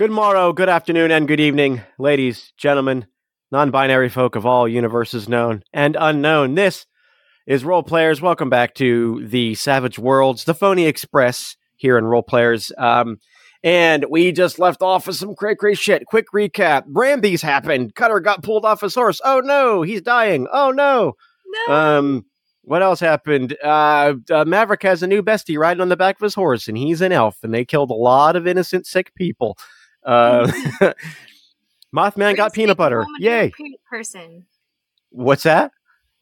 Good morrow, good afternoon, and good evening, ladies, gentlemen, non binary folk of all universes known and unknown. This is Role Players. Welcome back to the Savage Worlds, the Phony Express here in Role Players. Um, and we just left off with some cray cray shit. Quick recap Rambies happened. Cutter got pulled off his horse. Oh no, he's dying. Oh no. No. Um, what else happened? Uh, uh, Maverick has a new bestie riding on the back of his horse, and he's an elf, and they killed a lot of innocent, sick people. Uh, Mothman got peanut butter. home a new Yay! Person. What's that?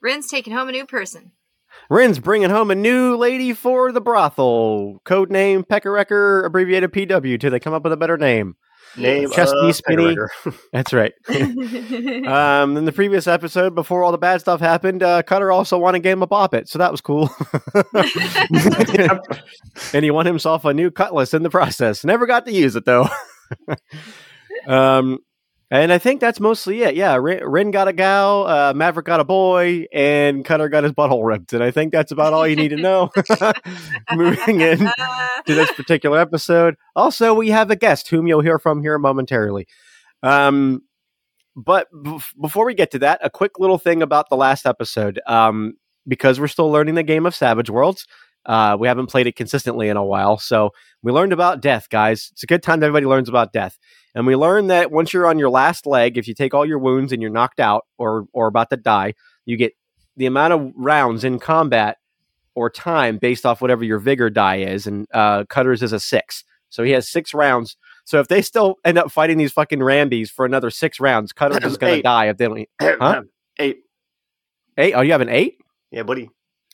Ryn's taking home a new person. Ryn's bringing home a new lady for the brothel. Code name Peckerwrecker, abbreviated PW, till they come up with a better name. Name Chesty of Spinny. That's right. um, in the previous episode, before all the bad stuff happened, uh, Cutter also won a game of Bop It, so that was cool. and he won himself a new cutlass in the process. Never got to use it though. um, and I think that's mostly it. Yeah, Ryn got a gal, uh, Maverick got a boy, and Cutter got his butthole ripped. And I think that's about all you need to know. Moving in to this particular episode. Also, we have a guest whom you'll hear from here momentarily. Um, but bef- before we get to that, a quick little thing about the last episode. Um, because we're still learning the game of Savage Worlds, uh, we haven't played it consistently in a while. So we learned about death, guys. It's a good time that everybody learns about death. And we learned that once you're on your last leg, if you take all your wounds and you're knocked out or or about to die, you get the amount of rounds in combat or time based off whatever your vigor die is. And uh, Cutter's is a six, so he has six rounds. So if they still end up fighting these fucking Rambies for another six rounds, Cutter's is going to die if they don't. Huh? Eight. Eight? Oh, you have an eight? Yeah, buddy.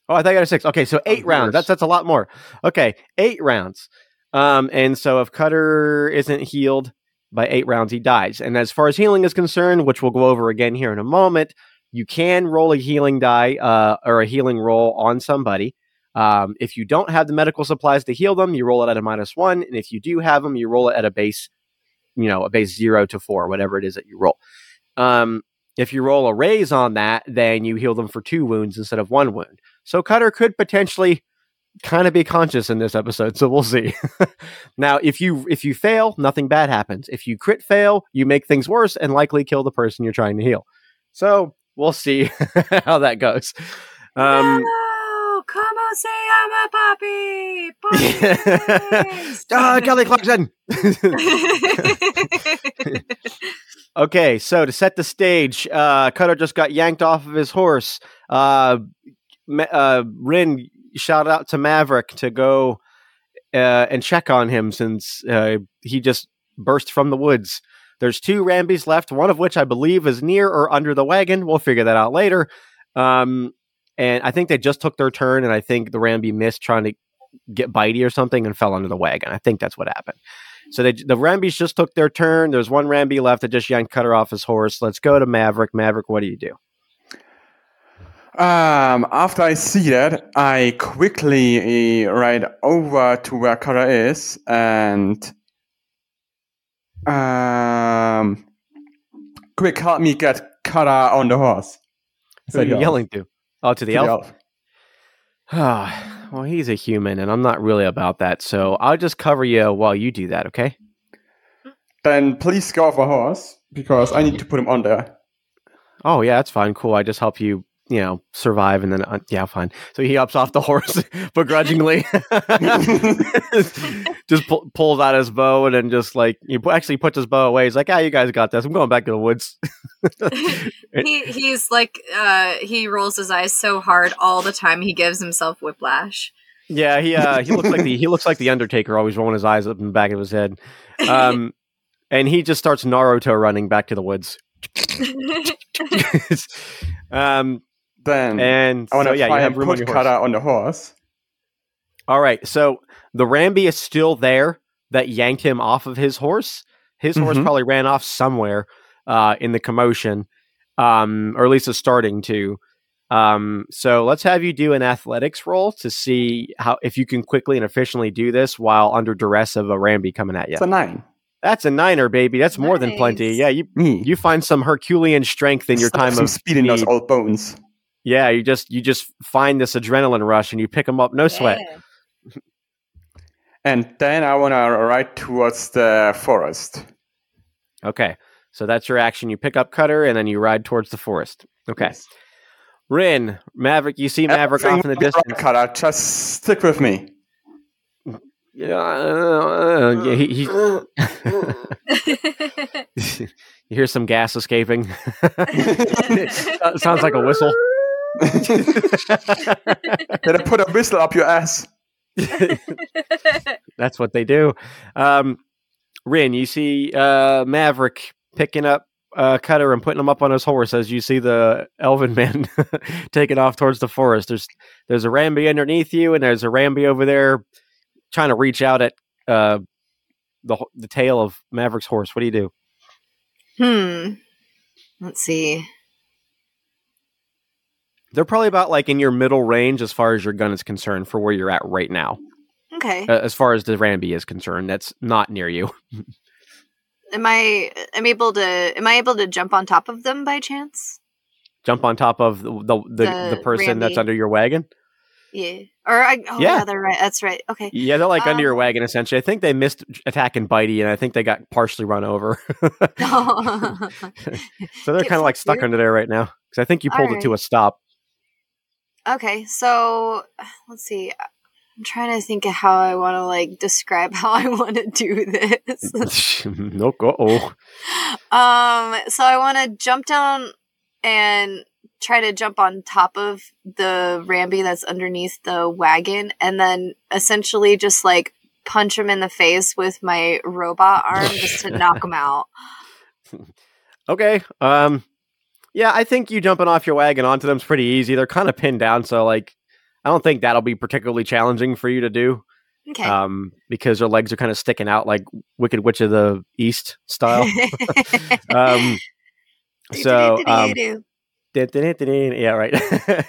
Oh, I thought you had a six. Okay, so eight rounds. That's that's a lot more. Okay, eight rounds. Um, and so if Cutter isn't healed by eight rounds, he dies. And as far as healing is concerned, which we'll go over again here in a moment, you can roll a healing die uh, or a healing roll on somebody. Um, if you don't have the medical supplies to heal them, you roll it at a minus one, and if you do have them, you roll it at a base, you know, a base zero to four, whatever it is that you roll. Um, if you roll a raise on that, then you heal them for two wounds instead of one wound. So Cutter could potentially kind of be conscious in this episode, so we'll see. now, if you if you fail, nothing bad happens. If you crit fail, you make things worse and likely kill the person you're trying to heal. So we'll see how that goes. Um, no, como se llama papi? Papi. ah, Kelly Clarkson. okay, so to set the stage, uh, Cutter just got yanked off of his horse. Uh, uh, Ryn shout out to Maverick to go uh, and check on him since uh, he just burst from the woods. There's two Rambies left, one of which I believe is near or under the wagon. We'll figure that out later. Um, and I think they just took their turn, and I think the Ramby missed trying to get bitey or something and fell under the wagon. I think that's what happened. So they, the Rambies just took their turn. There's one Ramby left that just yanked Cutter off his horse. Let's go to Maverick. Maverick, what do you do? Um, after I see that, I quickly uh, ride over to where Kara is and um, quick help me get Kara on the horse. Who are you yelling to? Oh, to the To the elf. elf. Ah, well, he's a human, and I'm not really about that. So I'll just cover you while you do that. Okay? Then please go off a horse because I need to put him on there. Oh yeah, that's fine. Cool. I just help you, you know, survive, and then uh, yeah, fine. So he hops off the horse begrudgingly, just pu- pulls out his bow, and then just like he actually puts his bow away. He's like, "Ah, you guys got this. I'm going back to the woods." he he's like uh he rolls his eyes so hard all the time he gives himself whiplash. Yeah, he uh, he looks like the he looks like the Undertaker, always rolling his eyes up in the back of his head. Um, and he just starts Naruto running back to the woods. um, Then and I want so, to yeah, you try have and room on put your horse. Kara on the horse. All right, so the Ramby is still there that yanked him off of his horse. His horse Mhm. probably ran off somewhere uh, in the commotion, um, or at least is starting to. Um, so let's have you do an athletics roll to see how if you can quickly and efficiently do this while under duress of a Ramby coming at you. It's a nine. That's a niner, baby. That's more than plenty. Yeah, you Me. you find some Herculean strength in your Some- time some of speed in those old bones. Yeah, you just you just find this adrenaline rush and you pick them up, no sweat. And then I want to ride towards the forest. Okay. So that's your action. You pick up Cutter and then you ride towards the forest. Okay. Yes. Ryn, Maverick, you see Maverick Everything off in the distance. Cutter, Just stick with me. Yeah, uh, yeah, he, he- you hear some gas escaping. It sounds like a whistle. Did I put a whistle up your ass? That's what they do. Um, Ryn, you see uh, Maverick picking up uh, Cutter and putting him up on his horse as you see the Elven man taking off towards the forest. There's there's a Ramby underneath you, and there's a Ramby over there trying to reach out at uh, the the tail of Maverick's horse. What do you do? hmm. Let's see. They're probably about like in your middle range as far as your gun is concerned for where you're at right now. Okay. Uh, as far as the Ramby is concerned, that's not near you. am I am able to am I able to jump on top of them by chance? Jump on top of the the, the, the person that's under your wagon. Yeah. Or I oh Yeah. yeah, they're right. That's right. Okay. Yeah, they're like under your Um, wagon essentially. I think they missed attacking Bitey, and I think they got partially run over. so they're kind of like stuck under there right now. Because I think you pulled it to a stop. Okay, so let's see. I'm trying to think of how I want to like describe how I want to do this. no go. Oh, um, so I want to jump down and try to jump on top of the Ramby that's underneath the wagon, and then essentially just like punch him in the face with my robot arm just to knock him out. okay. Um, yeah, I think you jumping off your wagon onto them's pretty easy. They're kind of pinned down, so like, I don't think that'll be particularly challenging for you to do. Okay. Um, because their legs are kind of sticking out like Wicked Witch of the East style. um, so um. Yeah, right.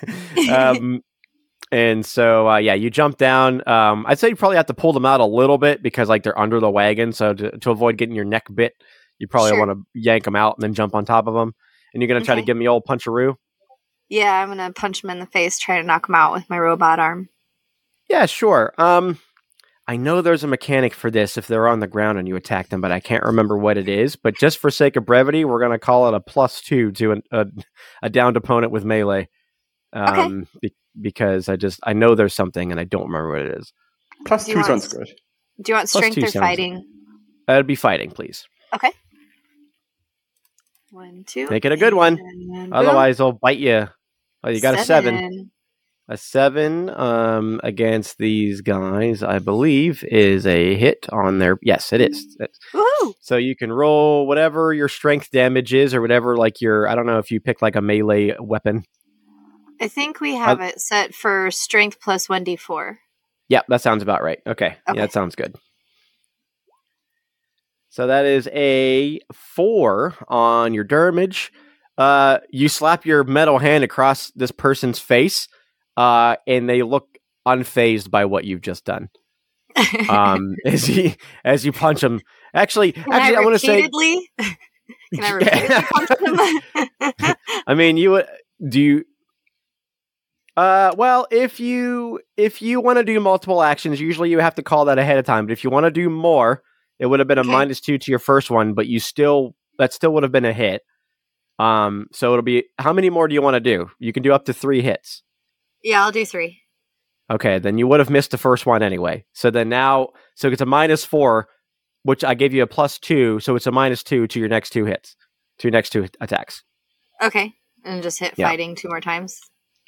um, and so, uh, yeah, you jump down. Um, I'd say you probably have to pull them out a little bit because, like, they're under the wagon. So, to, to avoid getting your neck bit, you probably Sure. want to yank them out and then jump on top of them. And you're going to try to give me old puncharoo. yeah, I'm gonna punch him in the face, try to knock him out with my robot arm. Yeah, sure. Um, I know there's a mechanic for this if they're on the ground and you attack them, but I can't remember what it is. But just for sake of brevity, we're going to call it a plus two to an, a, a downed opponent with melee. Um, be- because I just I know there's something and I don't remember what it is. Plus Do you two want- sounds good. Do you want Plus strength or sounds- fighting? That'd be fighting, please. Okay. One, two. Make it a good one. and then boom. Otherwise, they'll bite you. Oh, you got a seven. A seven um, against these guys, I believe, is a hit on their. Yes, it is. Woohoo! So you can roll whatever your strength damage is, or whatever, like your. I don't know if you pick like a melee weapon. I think we have it set for strength plus 1d4. Yeah, that sounds about right. Okay. Okay. Yeah, that sounds good. So that is a four on your damage. Uh, you slap your metal hand across this person's face, uh, and they look unfazed by what you've just done. Um, as he as you punch him. Actually, Can actually, I, want to say? Can I repeatedly punch them? I mean, you do you. Uh, well, if you if you want to do multiple actions, usually you have to call that ahead of time. But if you want to do more, it would have been a Okay. minus two to your first one, but you still that still would have been a hit. Um, so it'll be how many more do you want to do? You can do up to three hits. yeah, I'll do three. Okay, then you would have missed the first one anyway. So then now, so it's a minus four, which I gave you a plus two, so it's a minus two to your next two hits, to your next two attacks. Okay. And just hit Yeah. fighting two more times.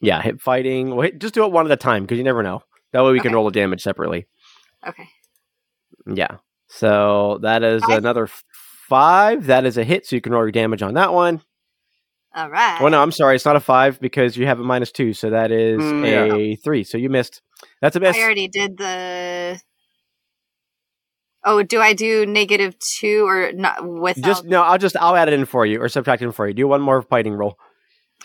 Yeah, hit fighting. Well, hit, just do it one at a time because you never know. That way we can roll the damage separately. Okay. Yeah. So that is Five. another five. That is a hit, so you can roll your damage on that one. All right. Well, no, I'm sorry, it's not a five because you have a minus two, so that is Mm, a three. So you missed. That's a miss. I already did the. Oh, do I do negative two or not without? Just no, I'll just I'll add it in for you or subtract it in for you. Do one more fighting roll.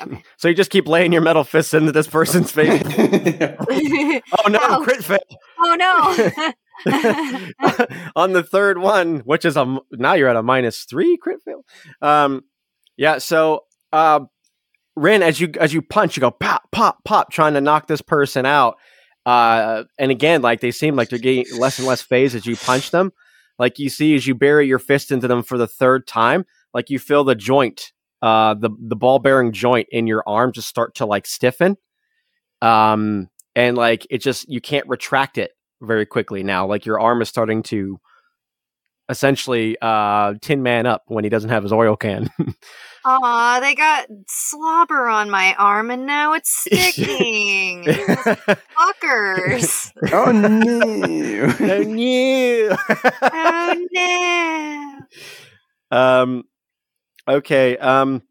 Okay. So you just keep laying your metal fists into this person's face. oh no, Ouch. crit fail. oh no! on the third one, which is a now you're at a minus three crit fail. Um, yeah. So, uh, Ryn, as you as you punch, you go pop, pop, pop, trying to knock this person out. Uh, and again, like they seem like they're getting less and less phase as you punch them. like you see as you bury your fist into them for the third time, like you feel the joint, uh, the the ball bearing joint in your arm just start to like stiffen, um, and like it just you can't retract it very quickly now. Like your arm is starting to essentially uh tin man up when he doesn't have his oil can. Aw, they got slobber on my arm and now it's sticking. Fuckers. Oh no! oh no. Oh no. um okay, um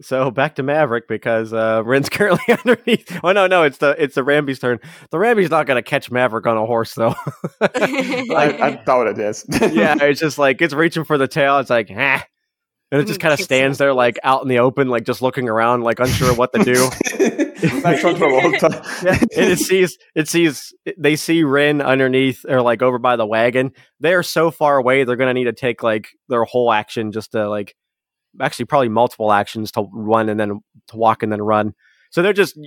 so back to Maverick because uh Ren's currently underneath. Oh no, no, it's the it's the Ramby's turn. The Ramby's not gonna catch Maverick on a horse though. I, I doubt it is. yeah, it's just like it's reaching for the tail. It's like, ah. And it just kind of stands there, like out in the open, like just looking around, like unsure what to do. like John Travolta. yeah, and it sees it sees they see Ryn underneath or like over by the wagon. They are so far away; they're gonna need to take like their whole action just to like actually probably multiple actions to run and then to walk and then run. So they're just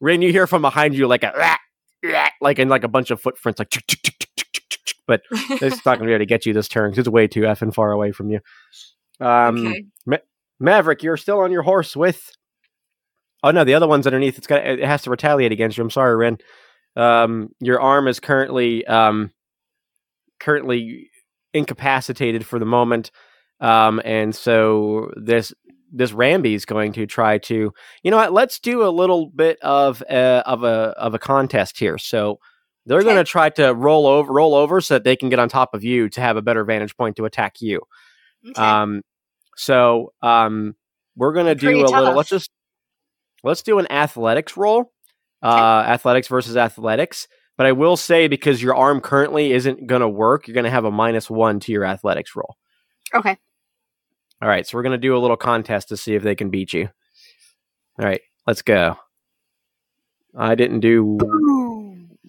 Ryn. You hear from behind you like a like in like a bunch of footprints, like but it's not gonna be able to get you this turn because it's way too effing far away from you. Um, Okay. Maverick, you're still on your horse with. Oh no, the other one's underneath. It's got. It has to retaliate against you. I'm sorry, Ren. Um, your arm is currently um, currently incapacitated for the moment, um, and so this this Ramby is going to try to. You know what? Let's do a little bit of a, of a of a contest here. So they're Okay. going to try to roll over roll over so that they can get on top of you to have a better vantage point to attack you. Okay. Um, so um, we're gonna do Pretty a little. Let's just let's do an athletics roll. Uh, athletics versus athletics. But I will say because your arm currently isn't gonna work, you're gonna have a minus one to your athletics roll. Okay. All right, so we're gonna do a little contest to see if they can beat you. All right, let's go. I didn't do.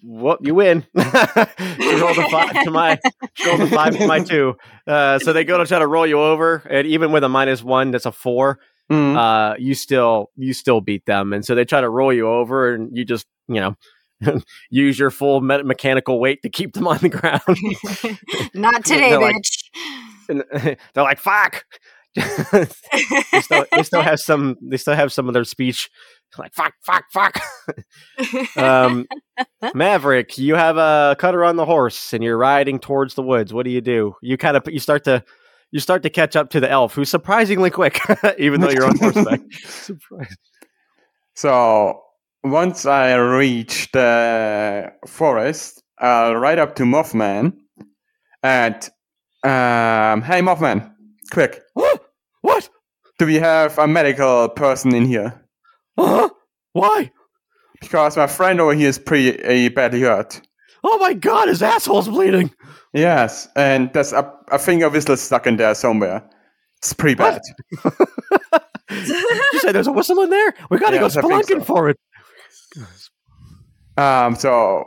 Whoop, you win. she rolled a five to my she rolled a five to my two. Uh, so they go to try to roll you over, and even with a minus one, that's a four. Mm. Uh, you still you still beat them, and so they try to roll you over, and you just you know use your full me- mechanical weight to keep them on the ground. Not today, They're like- bitch. And they're like, "Fuck." they, still, they still have some. They still have some of their speech, like "fuck, fuck, fuck." um, Maverick, you have a cutter on the horse, and you're riding towards the woods. What do you do? You kind of you start to you start to catch up to the elf, who's surprisingly quick, even though you're on horseback. Surprise. So once I reach the forest, I'll ride up to Mothman and um, hey Mothman, quick, what? do we have a medical person in here? Huh? Why? Because my friend over here is pretty uh, badly hurt. Oh my god, his asshole's bleeding. Yes, and there's a, a finger whistle stuck in there somewhere. It's pretty bad. You say there's a whistle in there? We gotta Yes, go I spelunking so. for it. Um, so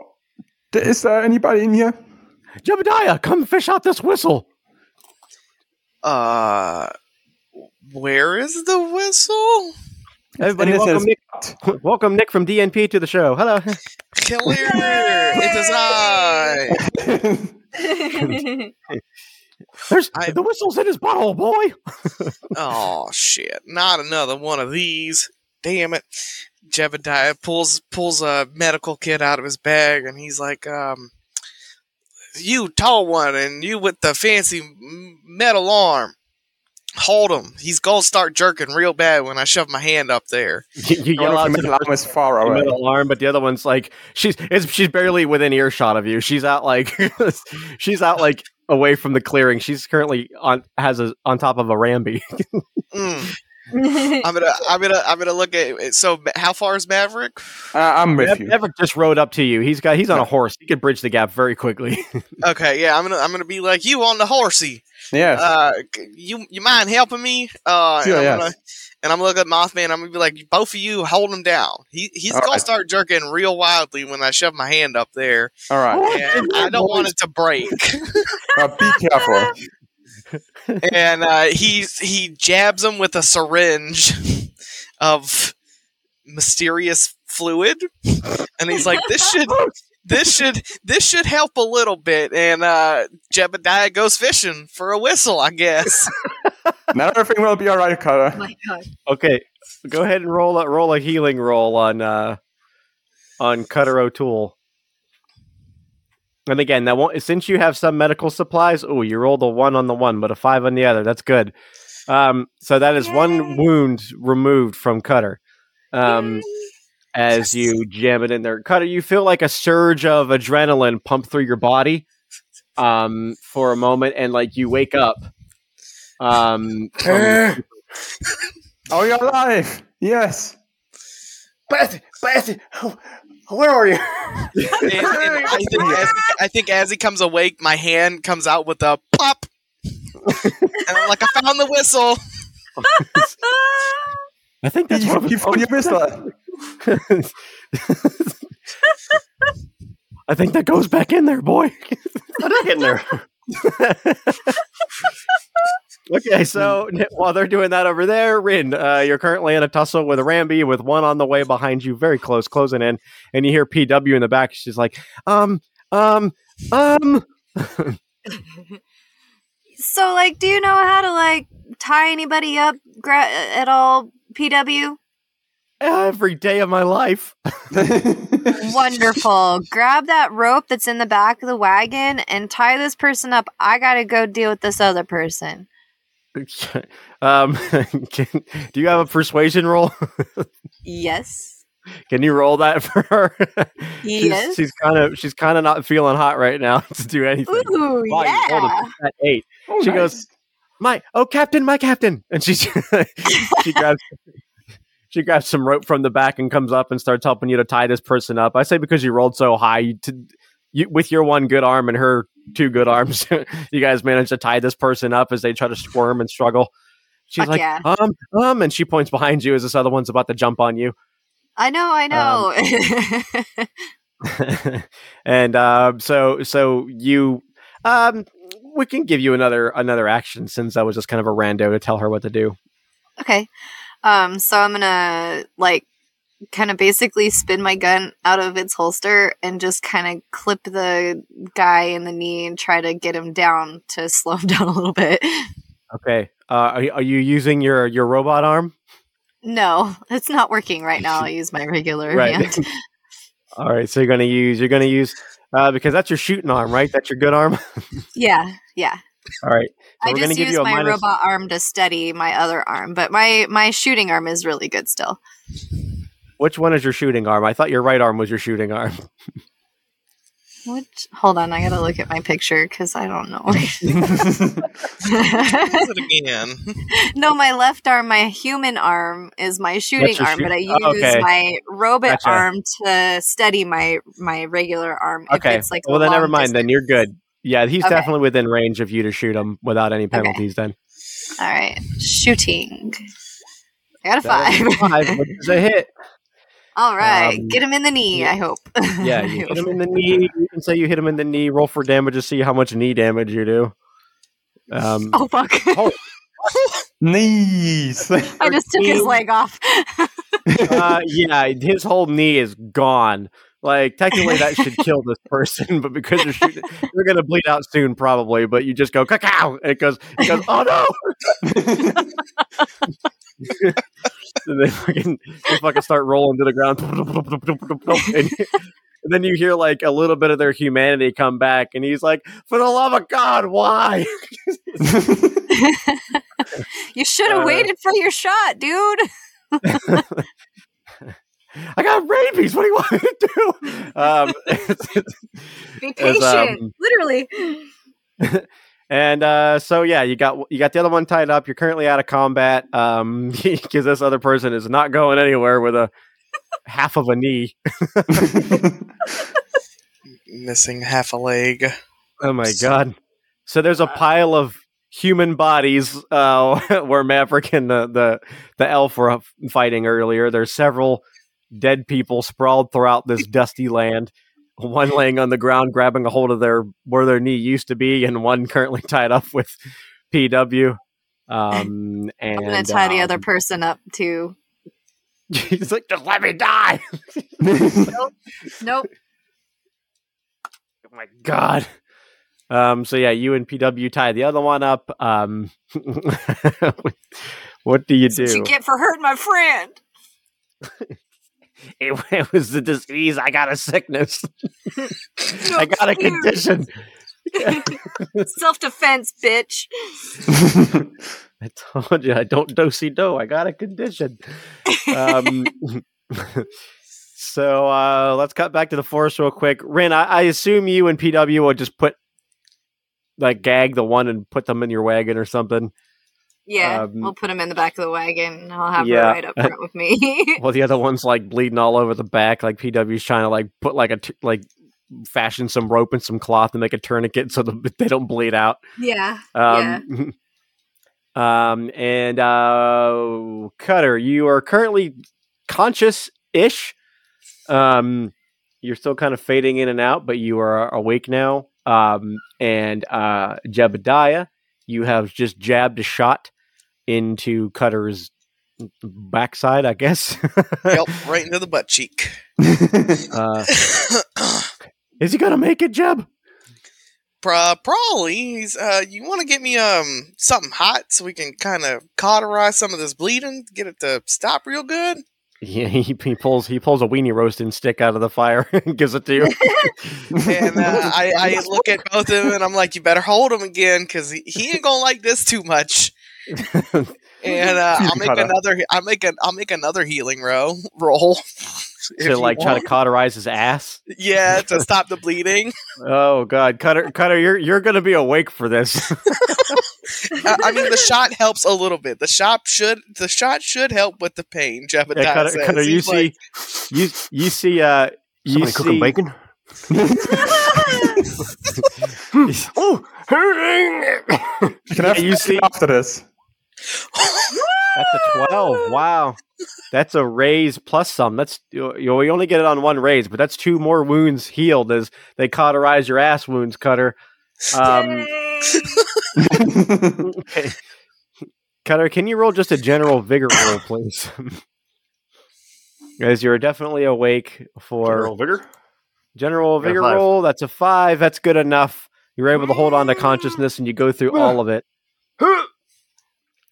is there anybody in here? Jebediah, come fish out this whistle. Uh, where is the whistle? Everybody, welcome is- Nick. welcome Nick from DnP to the show. Hello. Clear, it is I. There's I- the whistle's in his butthole, boy. Oh shit! Not another one of these. Damn it! Jebediah pulls pulls a medical kit out of his bag, and he's like, um, "You tall one, and you with the fancy metal arm, hold him. He's gonna start jerking real bad when I shove my hand up there." You, you One yell of out the to the middle arm is far the away. middle arm, but the other one's like she's it's, she's barely within earshot of you. She's out like she's out like away from the clearing. She's currently on has a on top of a Ramby. Mm. I'm gonna I'm gonna I'm gonna look at. So how far is Maverick? Uh, I'm with Mav- you. Maverick just rode up to you. He's got he's on a horse. He could bridge the gap very quickly. Okay, yeah, I'm gonna I'm gonna be like you on the horsey. Yeah. Uh, you you mind helping me? Uh, Sure, and, I'm yes. gonna, and I'm gonna look at Mothman. I'm gonna be like, both of you hold him down. He he's All gonna right. start jerking real wildly when I shove my hand up there, All right. and I don't want it to break. Uh, be careful. and uh, he he jabs him with a syringe of mysterious fluid, and he's like, "This should this should this should help a little bit. And uh, Jebediah goes fishing for a whistle, I guess. Now everything will be alright, Oh Kara. my god. Okay, go ahead and roll a roll a healing roll on uh on Cutter O'Toole. And again, that won't since you have some medical supplies. Oh, you rolled a one on the one, but a five on the other. That's good. Um, so that is Yay. one wound removed from Cutter. Um, as Yes. you jam it in there, Cutter, you feel like a surge of adrenaline pump through your body. Um, for a moment, and like you wake up. Um, from- Oh, you're alive! Yes! Blasty, Blasty, where are you? And- and I, think as, I think as he comes awake, my hand comes out with a pop. and I'm like, I found the whistle. I think that's you, one of you, you missed that. I think that goes back in there, boy. Back in there. okay, so while they're doing that over there, Ryn, uh, you're currently in a tussle with a Ramby, with one on the way behind you, very close, closing in, and you hear PW in the back. She's like, um, um, um. So, like, do you know how to like tie anybody up gra- at all, PW? Every day of my life. Wonderful. Grab that rope that's in the back of the wagon and tie this person up. I gotta go deal with this other person. um, can, do you have a persuasion roll? Yes. Can you roll that for her? she's, Yes. she's kind of she's kind of not feeling hot right now to do anything. Ooh, Wow, yeah. a- at eight. Oh, She nice. goes, My oh captain, my captain, and she she grabs she grabs some rope from the back and comes up and starts helping you to tie this person up. I say because you rolled so high, you, to, you with your one good arm and her two good arms, you guys manage to tie this person up as they try to squirm and struggle. She's Fuck like, yeah. um, um, and she points behind you as this other one's about to jump on you. I know, I know. and uh, so so you um we can give you another another action since that was just kind of a rando to tell her what to do. okay. Um, so I'm gonna like kind of basically spin my gun out of its holster and just kind of clip the guy in the knee and try to get him down to slow him down a little bit. Okay. Uh, are, are you using your your robot arm? No, it's not working right now. I use my regular Right. hand. All right. So you're gonna use you're gonna use uh, because that's your shooting arm, right? That's your good arm. Yeah, yeah. All right. So I just use my minus. robot arm to steady my other arm, but my my shooting arm is really good still. Which one is your shooting arm? I thought your right arm was your shooting arm. What? Hold on, I gotta look at my picture because I don't know. It again. no, my left arm, my human arm, is my shooting arm, shoot- but I oh, use oh, okay. my robot Gotcha. arm to steady my my regular arm. if Okay. it's like well, then never long mind. Then you're good. Yeah, he's Okay. definitely within range of you to shoot him without any Okay. penalties. Then. All right, shooting. I got a That is five. five, which is a hit. All right, Um, get him in the knee. yeah. I hope. Yeah, you hit him in the knee. You can say you hit him in the knee. Roll for damage to see how much knee damage you do. Um, oh fuck! nice. I just took his leg off. uh, yeah, his whole knee is gone. Like technically, that should kill this person, but because you're shooting, you're gonna bleed out soon, probably. But you just go cacao, and it goes, it goes, oh no! And they fucking, they fucking start rolling to the ground, and, and then you hear like a little bit of their humanity come back, and he's like, "For the love of God, why?" you should have Uh, waited for your shot, dude. I got rabies. What do you want me to do? Um, Be As, patient. um, Literally. and uh, so yeah, you got you got the other one tied up. You're currently out of combat um, because this other person is not going anywhere with a half of a knee. Missing half a leg. Oh my god! So there's a pile of human bodies uh, where Maverick and the, the the elf were fighting earlier. There's several dead people sprawled throughout this dusty land. One laying on the ground, grabbing a hold of their where their knee used to be, and one currently tied up with PW. Um, and I'm gonna tie the um, other person up too. He's like, just let me die. Nope. Oh my god. Um, so yeah, you and PW tie the other one up. Um, what do you do? What you get for hurting my friend? It, it was the disease. I got a sickness. I got a condition. Self defense, bitch. I told you I don't do dosey do. I got a condition. Um, so uh, let's cut back to the forest real quick. Ryn, I, I assume you and PW will just put like gag the one and put them in your wagon or something. Yeah, Um, we'll put him in the back of the wagon and I'll have yeah. her right up front with me. Well, the other one's like bleeding all over the back. Like PW's trying to like put like a t- like fashion some rope and some cloth and make a tourniquet so that they don't bleed out. yeah. yeah. Um, um, and uh, Cutter, you are currently conscious-ish. Um, you're still kind of fading in and out, but you are awake now. Um, and uh, Jebediah, you have just jabbed a shot into Cutter's backside, I guess. yep, right into the butt cheek. uh, is he gonna make it, Jeb? Pro- probably. He's, uh, you want to get me um something hot so we can kind of cauterize some of this bleeding, get it to stop real good. Yeah, he, he pulls he pulls a weenie roasting stick out of the fire and gives it to you. And uh, I, I look at both of them and I'm like, you better hold him again because he, he ain't gonna like this too much. And uh, I'll make Cutter. another. I'll make an. I'll make another healing row roll. to you like try to cauterize his ass. yeah, to stop the bleeding. Oh god, Cutter, Cutter, you're you're gonna be awake for this. I I mean, the shot helps a little bit. The shot should. The shot should help with the pain. Jebediah yeah, Cutter, says. Cutter, you He's see, you you see, uh, you Somebody cooking bacon? oh, You can have you see, after this. That's a twelve. Wow, that's a raise plus some. That's you, you we only get it on one raise, but that's two more wounds healed as they cauterize your ass wounds, Cutter. Um, okay. Cutter, can you roll just a general vigor roll, please? As you're definitely awake for General vigor? general vigor five. roll. That's a five. That's good enough. You're able to hold on to consciousness and you go through all of it.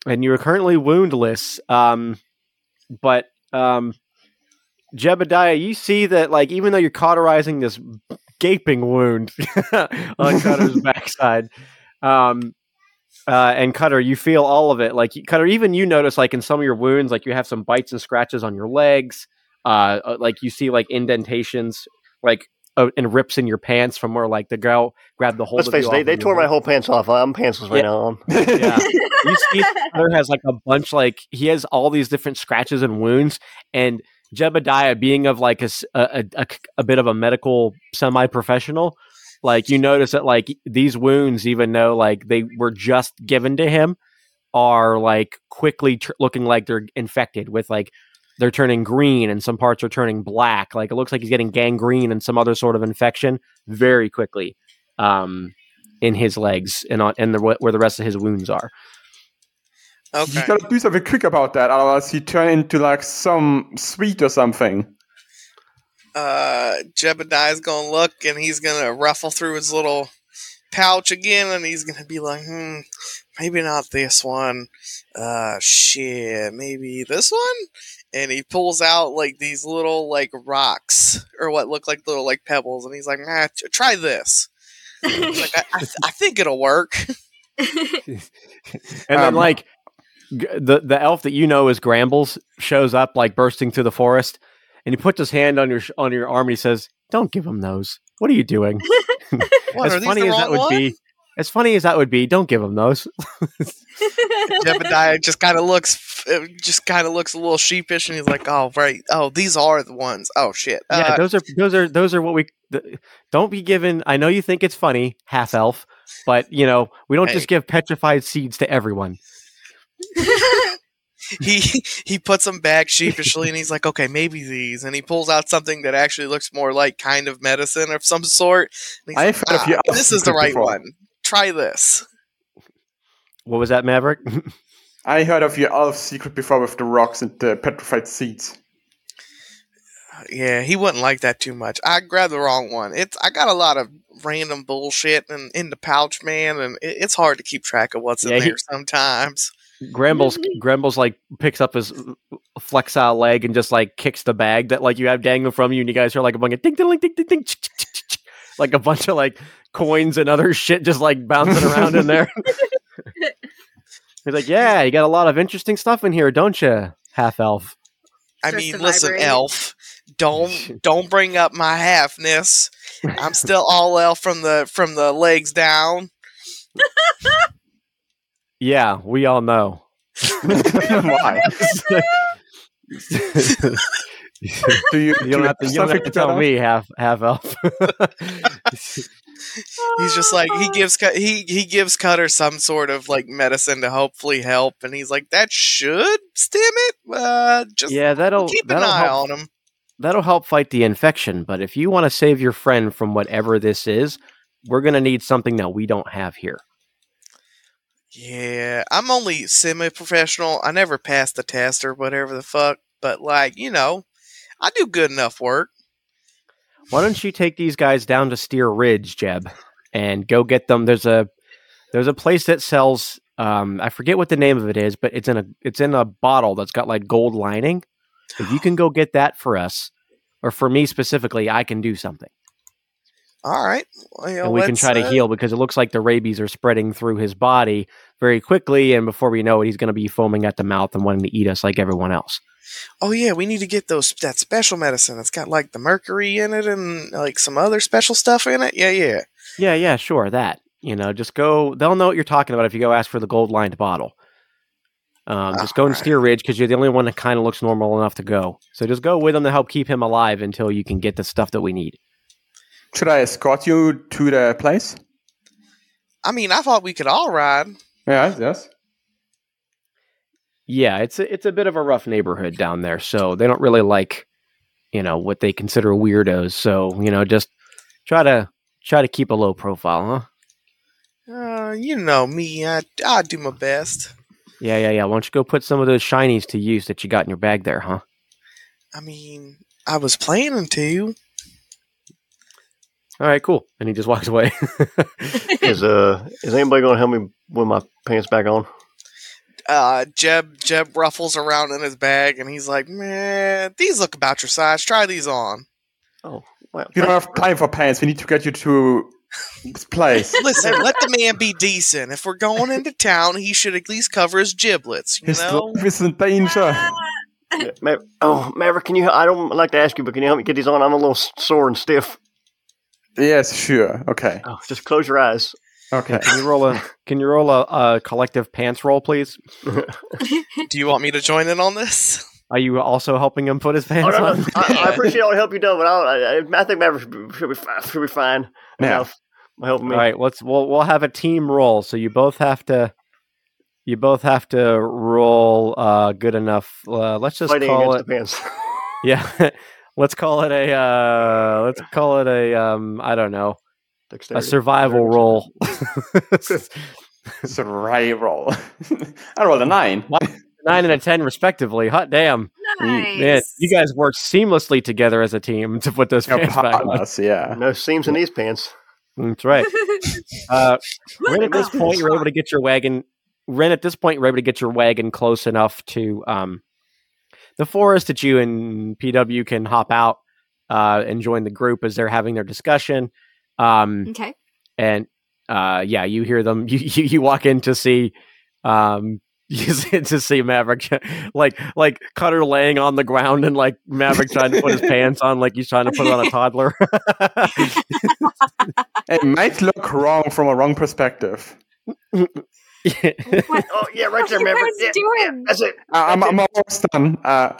And you're currently woundless. Um, but um, Jebediah, you see that like even though you're cauterizing this gaping wound on Cutter's backside, um, uh, and Cutter, you feel all of it. Like Cutter, even you notice like in some of your wounds, like you have some bites and scratches on your legs. Uh, uh, like you see like indentations, like uh, and rips in your pants from where like the girl grabbed the whole. Let's of face it, they, they tore your my whole pants off. I'm pantsless right Yeah. now. Um, yeah. you see Tyler has like a bunch like he has all these different scratches and wounds and Jebediah being of like a a bit of a medical semi-professional like you notice that like these wounds even though like they were just given to him are like quickly tr- looking like they're infected with like they're turning green and some parts are turning black like it looks like he's getting gangrene and some other sort of infection very quickly um in his legs and on and the, where the rest of his wounds are Okay. You okay. gotta do something quick about that, otherwise he turn into like some sweet or something. uh, Jebediah's gonna look and he's gonna ruffle through his little pouch again and he's gonna be like, hmm, maybe not this one. Uh, shit, maybe this one? And he pulls out like these little like rocks or what look like little like pebbles and he's like, nah, t- try this. Like, I, I, th- I think it'll work. and then Um, like g- the the elf that you know is Gramblz shows up like bursting through the forest and he puts his hand on your sh- on your arm and he says don't give him those what are you doing What, as are these funny the as that would one? be as funny as that would be don't give him those Jebediah just kind of looks, uh, just kind of looks a little sheepish, and he's like, "Oh, right. Oh, these are the ones. Oh, shit. yeah Uh, those are those are those are what we th- don't be given i know you think it's funny half elf but you know we don't Hey. just give petrified seeds to everyone he he puts them back sheepishly, and he's like, "Okay, maybe these." And he pulls out something that actually looks more like kind of medicine of some sort. And he's I've like, heard of "Ah, this is the right before." one. Try this. what was that maverick I heard of your elf secret before with the rocks and the petrified seeds. Yeah, he wouldn't like that too much. I grabbed the wrong one. It's I got a lot of random bullshit and in the pouch, man, and it, it's hard to keep track of what's in Yeah, he- there sometimes. Grumbles Grumbles like picks up his flexile leg and just like kicks the bag that like you have dangling from you, and you guys hear like a bunch of ding ding ding ding ding, like a bunch of like coins and other shit just like bouncing around in there. He's like, "Yeah, you got a lot of interesting stuff in here, don't you, half elf?" I Just mean, listen, vibrate. elf, don't don't bring up my halfness. I'm still all elf from the from the legs down. Yeah, we all know. Why? Do you, You don't have to, you don't have to tell me half half elf. He's just like he gives he he gives Cutter some sort of like medicine to hopefully help, and he's like that should stem it. Uh, just yeah, that'll keep an that'll eye help, on him. that'll help fight the infection. But if you want to save your friend from whatever this is, we're gonna need something that we don't have here. Yeah, I'm only semi-professional. I never passed the test or whatever the fuck, but like you know, I do good enough work. Why don't you take these guys down to Steer Ridge, Jeb, and go get them? There's a there's a place that sells um I forget what the name of it is, but it's in a it's in a bottle that's got like gold lining. If you can go get that for us, or for me specifically, I can do something. All right, well, you know, and we can try to uh, heal because it looks like the rabies are spreading through his body very quickly, and before we know it, he's going to be foaming at the mouth and wanting to eat us like everyone else. Oh yeah, we need to get those that special medicine that's got like the mercury in it and like some other special stuff in it. Yeah, yeah. Yeah, yeah, sure, that. You know, just go. They'll know what you're talking about if you go ask for the gold lined bottle. Um, just go and Alright. steer Ridge because you're the only one that kind of looks normal enough to go. So just go with him to help keep him alive until you can get the stuff that we need. Should I escort you to the place? I mean, I thought we could all ride. Yeah, yes. Yeah, it's a, it's a bit of a rough neighborhood down there, so they don't really like, you know, what they consider weirdos. So you know, just try to try to keep a low profile, huh? Uh, you know me, I I do my best. Yeah, yeah, yeah. Why don't you go put some of those shinies to use that you got in your bag there, huh? I mean, I was planning to. All right, cool. And he just walks away. Is uh is anybody gonna help me with my pants back on? Uh, Jeb Jeb ruffles around in his bag and he's like, "Man, these look about your size. Try these on." Oh well You don't have time for pants. We need to get you to this place. Listen, let the man be decent. If we're going into town, he should at least cover his giblets. You His know. life is in danger. Yeah, Ma- oh Maverick, can you I don't like to ask you, but can you help me get these on? I'm a little sore and stiff. Yes, sure. Okay. Oh, just close your eyes. Okay. Can you roll a Can you roll a, a collective pants roll, please? Do you want me to join in on this? Are you also helping him put his Oh, pants no, on? no, I, I appreciate all the help you've done, but I, I, I think Maverick should be, should be, fi- should be fine. Yeah. Enough. Helping me. All right, let's we'll we'll have a team roll. So you both have to you both have to roll uh, good enough. Uh, let's just Fighting call it the pants. yeah. let's call it a uh, let's call it a um, I don't know a Dexterity. survival roll. Survival. I rolled a nine. Nine and a ten, respectively. Hot damn, Nice. man! You guys work seamlessly together as a team to put those Your pants back on. partners, yeah. No seams in these pants. That's right. Uh, Ren, at this point, you're able to get your wagon. Ren, at this point, you're able to get your wagon close enough to um, the forest that you and PW can hop out uh, and join the group as they're having their discussion. Um, okay. and uh, yeah, you hear them. You you, you walk in to see. Um, you see, to see Maverick, like like Cutter laying on the ground, and like Maverick trying to put his pants on, like he's trying to put on a toddler. It might look wrong from a wrong perspective. What, Oh yeah, right what there, are you Maverick. guys Yeah, doing? That's it. Uh, I'm, I'm almost done. Uh,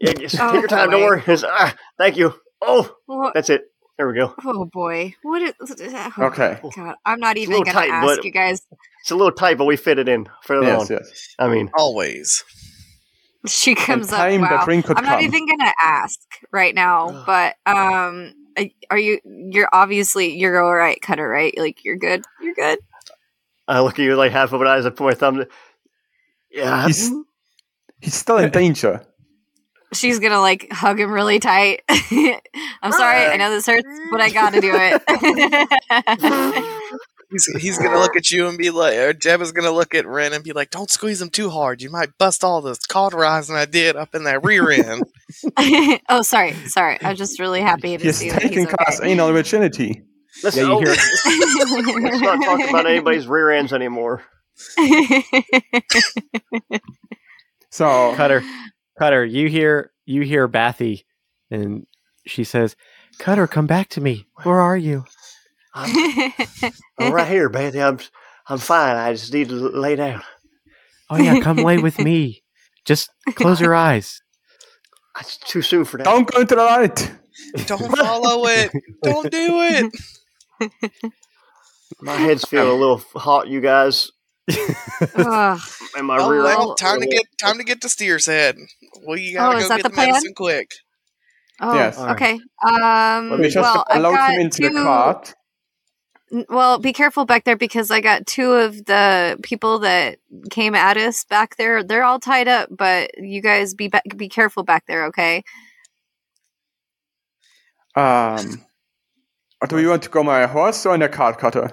Yeah, just Oh, take your time. Don't worry. It's- ah, thank you. Oh, What- that's it. There we go. Oh boy. What is oh, okay. God, I'm not even gonna tight, ask but- you guys. It's a little tight, but we fit it in further Yes, on. yes. I mean, Always. She comes up. time the Wow. could I'm not come. even gonna ask right now, but um, are you? You're obviously you're all right, Cutter. Right? Like you're good. You're good. I look at you like half open eyes. I put my thumb. To, yeah, He's, he's still in danger. She's gonna like hug him really tight. I'm sorry, I know this hurts, but I gotta do it. He's, he's gonna look at you and be like, or Jeb is gonna look at Ryn and be like, "Don't squeeze him too hard. You might bust all the cauterizing I did up in that rear end." oh, sorry, sorry. I'm just really happy to He's see that taking he's Kara's okay. anal virginity. Let's, Yeah, you oh, hear- let's not talk about anybody's rear ends anymore. So Cutter, Cutter, you hear you hear Bathy, and she says, "Cutter, come back to me. Where are you?" I'm, I'm right here, Bathy. I'm I'm fine. I just need to lay down. Oh yeah, come lay with me. Just close your eyes. It's too soon for that. don't go into the light. Don't follow it. Don't do it. My head's feeling a little hot, you guys. Ugh. And my Oh, rear well, time to get time to get to Steer's head. We gotta Oh, go get the the, plan? medicine quick. Oh, Yes. okay. Um, Let me just well, I've load got him into two. the cart. Well, be careful back there because I got two of the people that came at us back there. They're all tied up, but you guys be ba- be careful back there, okay? Um, do you want to go on my horse or in a cart cutter?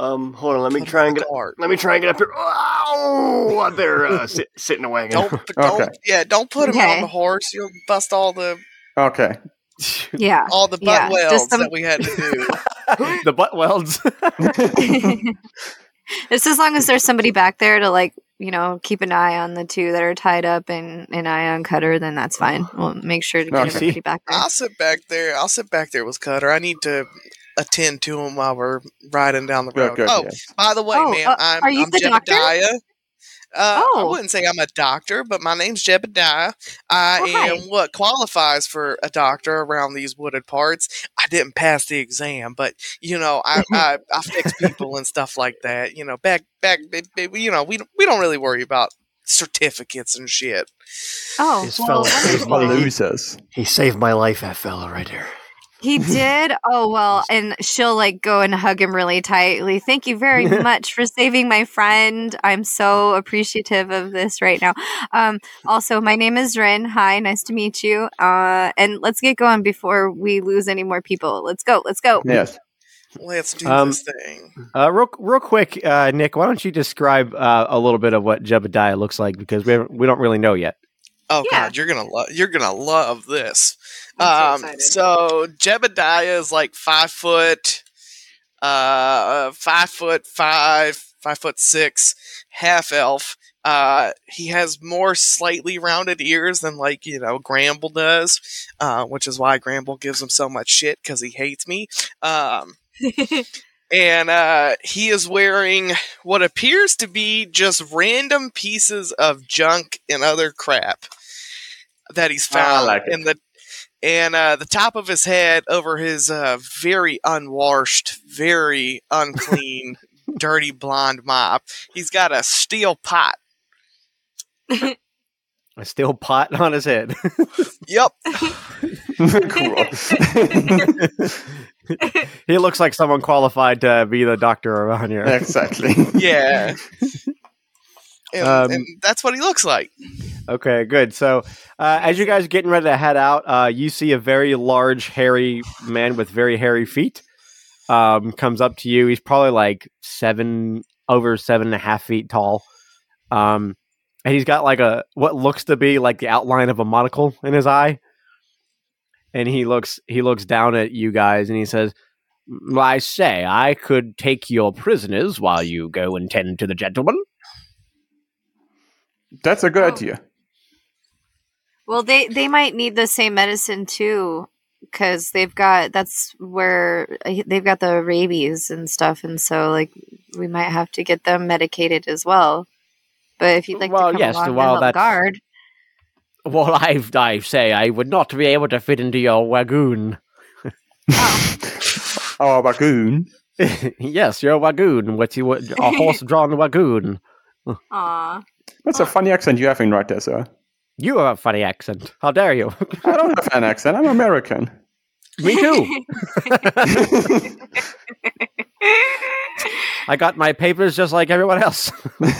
Um, hold on. Let me Put try and get. the. Let me try and get up here. Oh, I better uh, sit sit in the wagon. Don't, don't Okay. yeah, don't put him Okay. on the horse. You'll bust all the Okay. Yeah. all the butt Yeah, welds some- that we had to do. the butt welds. Just as long as there's somebody back there to like, you know, keep an eye on the two that are tied up and an eye on Cutter, then that's fine. We'll make sure to get Okay. everybody back there. I'll sit back there. I'll sit back there with Cutter. I need to attend to him while we're riding down the road. good. oh, yes. by the way, Oh, ma'am, uh, I'm, are you I'm the doctor? Jebediah. Uh, I Oh. wouldn't say I'm a doctor, but my name's Jebediah. I Oh, hi. am what qualifies for a doctor around these wooded parts. I didn't pass the exam, but you know, I I, I fix people and stuff like that. You know, back back, b- b- you know, we don't- we don't really worry about certificates and shit. Oh, This well, fella- wonderful. this fella- losers. He saved my life, that fella right there. He did? Oh, well, and she'll like go and hug him really tightly. Thank you very much for saving my friend. I'm so appreciative of this right now. Um, also, my name is Ryn. Hi, nice to meet you. Uh, and let's get going before we lose any more people. Let's go. Let's go. Yes. Let's do Um, this thing. Uh, real, real quick, uh, Nick, why don't you describe uh, a little bit of what Jebediah looks like because we we don't really know yet. Oh Yeah. god, you're gonna love you're gonna love this. I'm um, so excited. so Jebediah is like five foot, uh, five foot five, five foot six, half elf. Uh, he has more slightly rounded ears than like you know Gramblz does, uh, which is why Gramblz gives him so much shit because he hates me. Um, and uh, he is wearing what appears to be just random pieces of junk and other crap that he's I found like it. in the and uh, the top of his head over his uh, very unwashed, very unclean, dirty blonde mop. He's got a steel pot. A steel pot on his head. Yep. cool. he looks like someone qualified to be the doctor around here. exactly. Yeah. And, Um, and that's what he looks like. Okay, good. So, uh, as you guys are getting ready to head out, uh, you see a very large, hairy man with very hairy feet. Um, comes up to you. He's probably like seven, over seven and a half feet tall. Um, and he's got like a what looks to be like the outline of a monocle in his eye. And he looks, he looks down at you guys, and he says, "I say, I could take your prisoners while you go and tend to the gentleman." That's a good Oh. idea. Well, they they might need the same medicine too, because they've got that's where uh, they've got the rabies and stuff, and so like we might have to get them medicated as well. But if you'd like Well, to come yes, along well, and help guard, Well, I, I say I would not be able to fit into your wagoon. Our bagoon. yes, your wagoon. What you would a horse-drawn wagoon. aw, That's a ah. funny accent you're having right there, sir. You have a funny accent. How dare you? I don't have an accent. I'm American. Me too. I got my papers just like everyone else.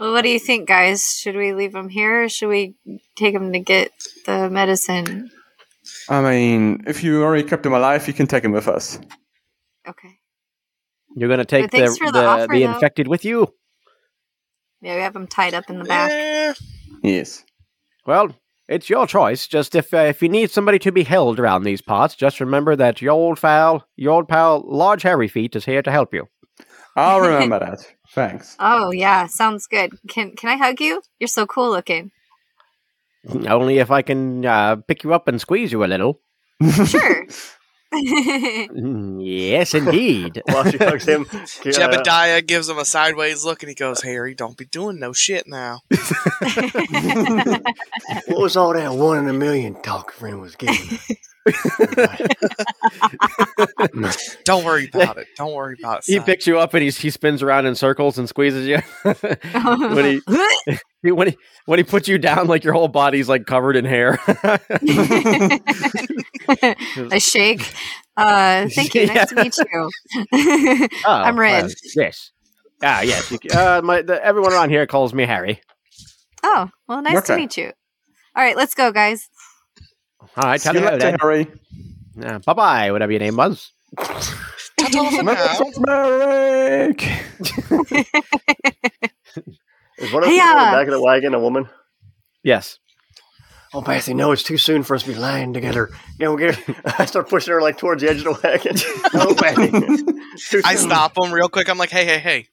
Well, what do you think, guys? Should we leave him here or should we take him to get the medicine? I mean, if you already kept him alive, you can take him with us. Okay. You're gonna take the thanks for the the, offer, the though. infected with you. Yeah, we have them tied up in the back. Yes. Well, it's your choice. Just if uh, if you need somebody to be held around these parts, just remember that your old pal, your old pal, Large Hairy Feet, is here to help you. I'll remember that. Thanks. Oh yeah, sounds good. Can can I hug you? You're so cool looking. Only if I can uh, pick you up and squeeze you a little. Sure. Mm, Yes, indeed. While she hugs him, Jebediah gives him a sideways look and he goes, Harry, don't be doing no shit now. what was all that one in a million talk friend was giving? Don't worry about it. Don't worry about it. he picks you up and he's, he spins around in circles and squeezes you. when he he- when he when he puts you down, like your whole body's like covered in hair. I shake. Uh, thank you. Nice to meet you. Oh, I'm Red. well, yes. Ah, yes. Uh, my, the, everyone around here calls me Harry. oh, well, nice to meet you. All right, let's go, guys. All right, See tell you you later, then. Harry. bye bye, whatever your name was. Ta-ta for now. Merrick! Is one of them Hey, in the uh, back of the wagon a woman? Yes. Oh, Betsy, no, it's too soon for us to be lying together. You know, get I start pushing her like towards the edge of the wagon. oh, Betsy. I stop him real quick. I'm like, hey, hey, hey.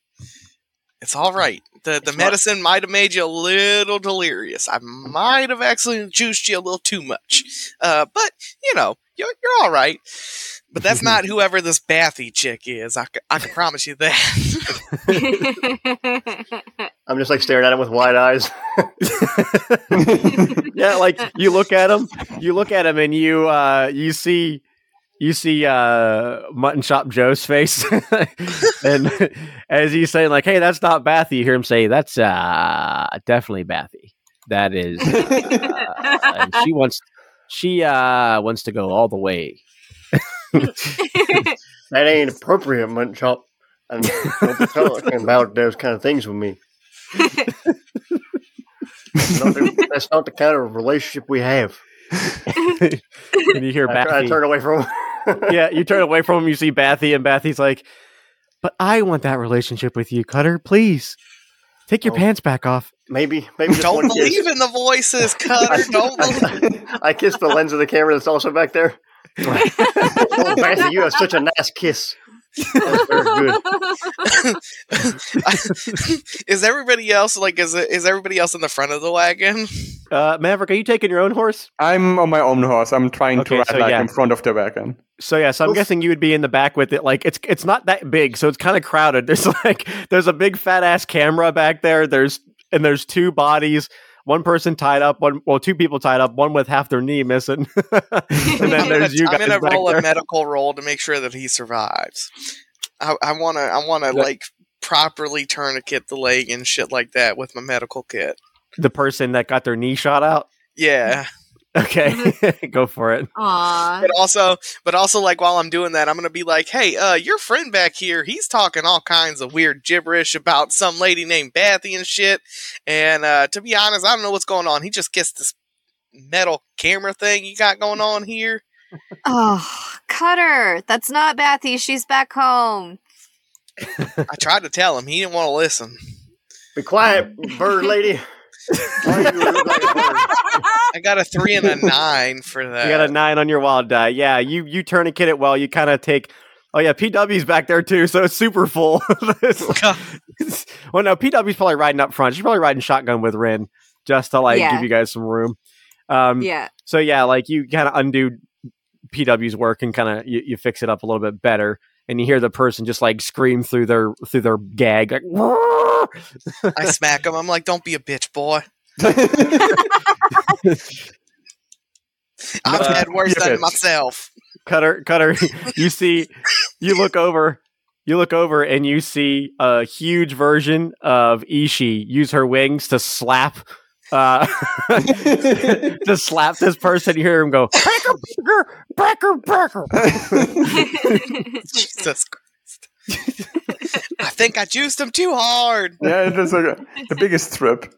It's all right. The the It's medicine might have made you a little delirious. I might have accidentally juiced you a little too much. Uh, but you know, you're you're all right. But that's not whoever this Bathy chick is. I, I can promise you that. I'm just like staring at him with wide eyes. yeah, like you look at him, you look at him, and you uh, you see you see uh, Mutton Chop Joe's face, and as he's saying like, "Hey, that's not Bathy," you hear him say, "That's uh, definitely Bathy. That is." Uh, and she wants she uh, wants to go all the way. that ain't appropriate, Mutton Chop. And don't be talking about those kind of things with me. Not the- that's not the kind of relationship we have. and you hear I, I turn away from him. yeah, you turn away from him. You see Bathy, and Bathy's like, "But I want that relationship with you, Cutter. Please take your Oh. pants back off." Maybe, maybe just Don't one kiss. believe in the voices, Cutter. Don't believe. I kissed the lens of the camera that's also back there. Oh, Bassy, you have such a nice kiss. That's very good. is everybody else like is is everybody else in the front of the wagon? Uh, Maverick, are you taking your own horse? I'm on my own horse. I'm trying Okay, to ride so like yeah. in front of the wagon. So yeah, so I'm Oof. guessing you would be in the back with it. Like it's it's not that big, so it's kind of crowded. There's like there's a big fat ass camera back there. There's and there's two bodies. One person tied up, one well, two people tied up, one with half their knee missing, and then there's you I'm gonna roll there. a medical roll to make sure that he survives. I, I wanna I wanna Yeah. like properly tourniquet the leg and shit like that with my medical kit. the person that got their knee shot out. Yeah. Okay, go for it. Aw. But also but also like while I'm doing that, I'm gonna be like, hey, uh, your friend back here, he's talking all kinds of weird gibberish about some lady named Bathy and shit. And uh to be honest, I don't know what's going on. He just gets this metal camera thing you got going on here. Oh, Cutter. That's not Bathy. She's back home. I tried to tell him, he didn't want to listen. Be quiet, bird lady. Why do you look like a bird? I got a three and a nine for that. You got a nine on your wild die. Yeah, you you tourniquet it well. You kind of take. Oh yeah, PW's back there too, so it's super full. well, no, PW's probably riding up front. She's probably riding shotgun with Ryn just to like Yeah. give you guys some room. Um, Yeah. So yeah, like you kind of undo PW's work and kind of you, you fix it up a little bit better, and you hear the person just like scream through their through their gag like. I smack him. I'm like, don't be a bitch, boy. I've Uh, had worse than myself. Cutter, Cutter, you see, you look over, you look over, and you see a huge version of Ishi use her wings to slap, uh, to slap this person. You hear him go, "Breaker, breaker, breaker, breaker." Jesus Christ. I think I juiced them too hard. Yeah, it is like a, the biggest trip.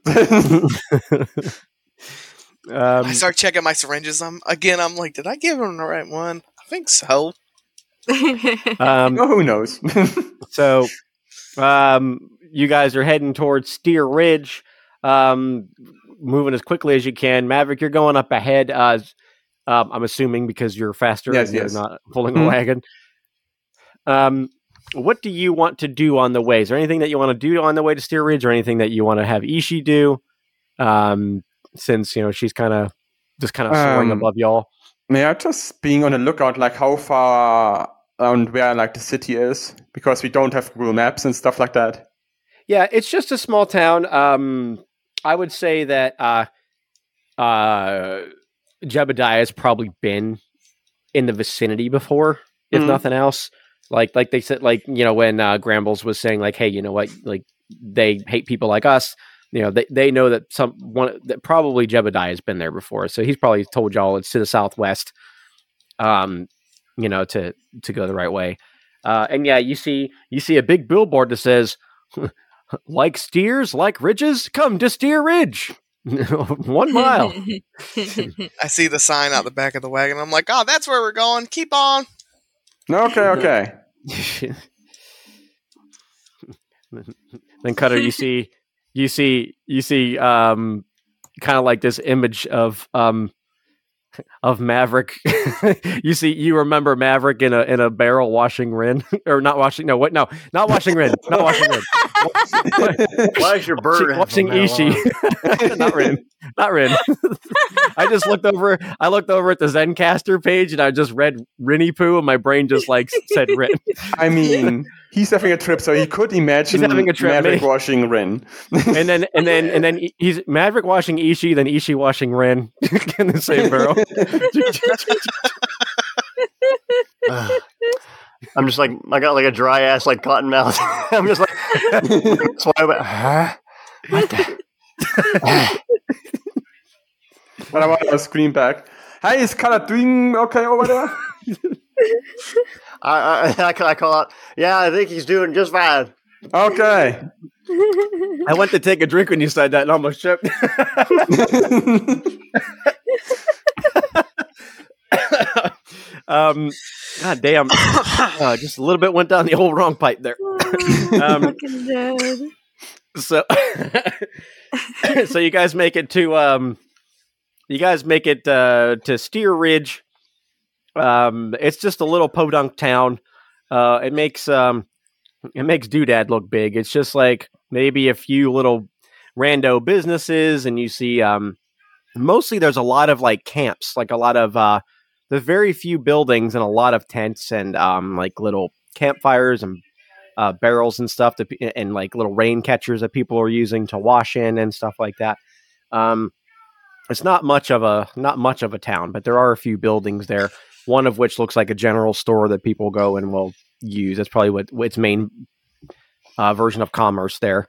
Um, I start checking my syringes. I'm again. I'm like, did I give him the right one? I think so. um, oh, who knows? So, um, you guys are heading towards Steer Ridge, um, moving as quickly as you can. Maverick, you're going up ahead. Uh, um, I'm assuming because you're faster Yes, and you're yes. not pulling a Mhm. wagon. Um, what do you want to do on the way? Is there anything that you want to do on the way to Steer Ridge, or anything that you want to have Ishi do? Um, since you know she's kind of just kind of soaring Um, above y'all. yeah, just being on the lookout, like how far and where like the city is, because we don't have Google Maps and stuff like that. Yeah, it's just a small town. Um, I would say that uh, uh, Jebediah has probably been in the vicinity before, if Mhm. nothing else. Like, like they said, like you know, when uh, Gramblz was saying, like, hey, you know what, like they hate people like us. You know, they they know that some one that probably Jebediah has been there before, so he's probably told y'all it's to the southwest. Um, you know, to to go the right way. Uh, and yeah, you see you see a big billboard that says like steers, like ridges, come to Steer Ridge. One mile. I see the sign out the back of the wagon. I'm like, oh, that's where we're going. Keep on. Okay, okay. then Cutter, you see, you see, you see, um, kind of like this image of um of Maverick. you see, you remember Maverick in a in a barrel washing Ryn or not washing? No, what? No, not washing Ryn. Not washing Ryn. Why is your bird watching from Ishi? not Ryn. Not Ryn. I just looked over. I looked over at the Zencastr page and I just read Rinny Poo, and my brain just like said Ryn. I mean, he's having a trip, so he could imagine having a trip, Maverick maybe. washing Ryn. and then and then and then he's Maverick washing Ishi, then Ishi washing Ryn in the same barrel. I'm just like I got like a dry ass like cotton mouth. I'm just like so I went, huh? What the? But I want to scream back. Hey, is Kara doing okay over there? I, I, I call out. Yeah, I think he's doing just fine. Okay. I went to take a drink when you said that and almost choked. um, God damn! Uh, just a little bit went down the old wrong pipe there. Um, so so you guys make it to um you guys make it uh to steer ridge um it's just a little podunk town uh it makes um it makes doodad look big it's just like maybe a few little rando businesses and you see um mostly there's a lot of like camps like a lot of uh there's very few buildings and a lot of tents and um like little campfires and uh, barrels and stuff and like little rain catchers that people are using to wash in and stuff like that. Um, it's not much of a not much of a town, but there are a few buildings there. One of which looks like a general store that people go and will use. That's probably what, what its main uh, version of commerce there.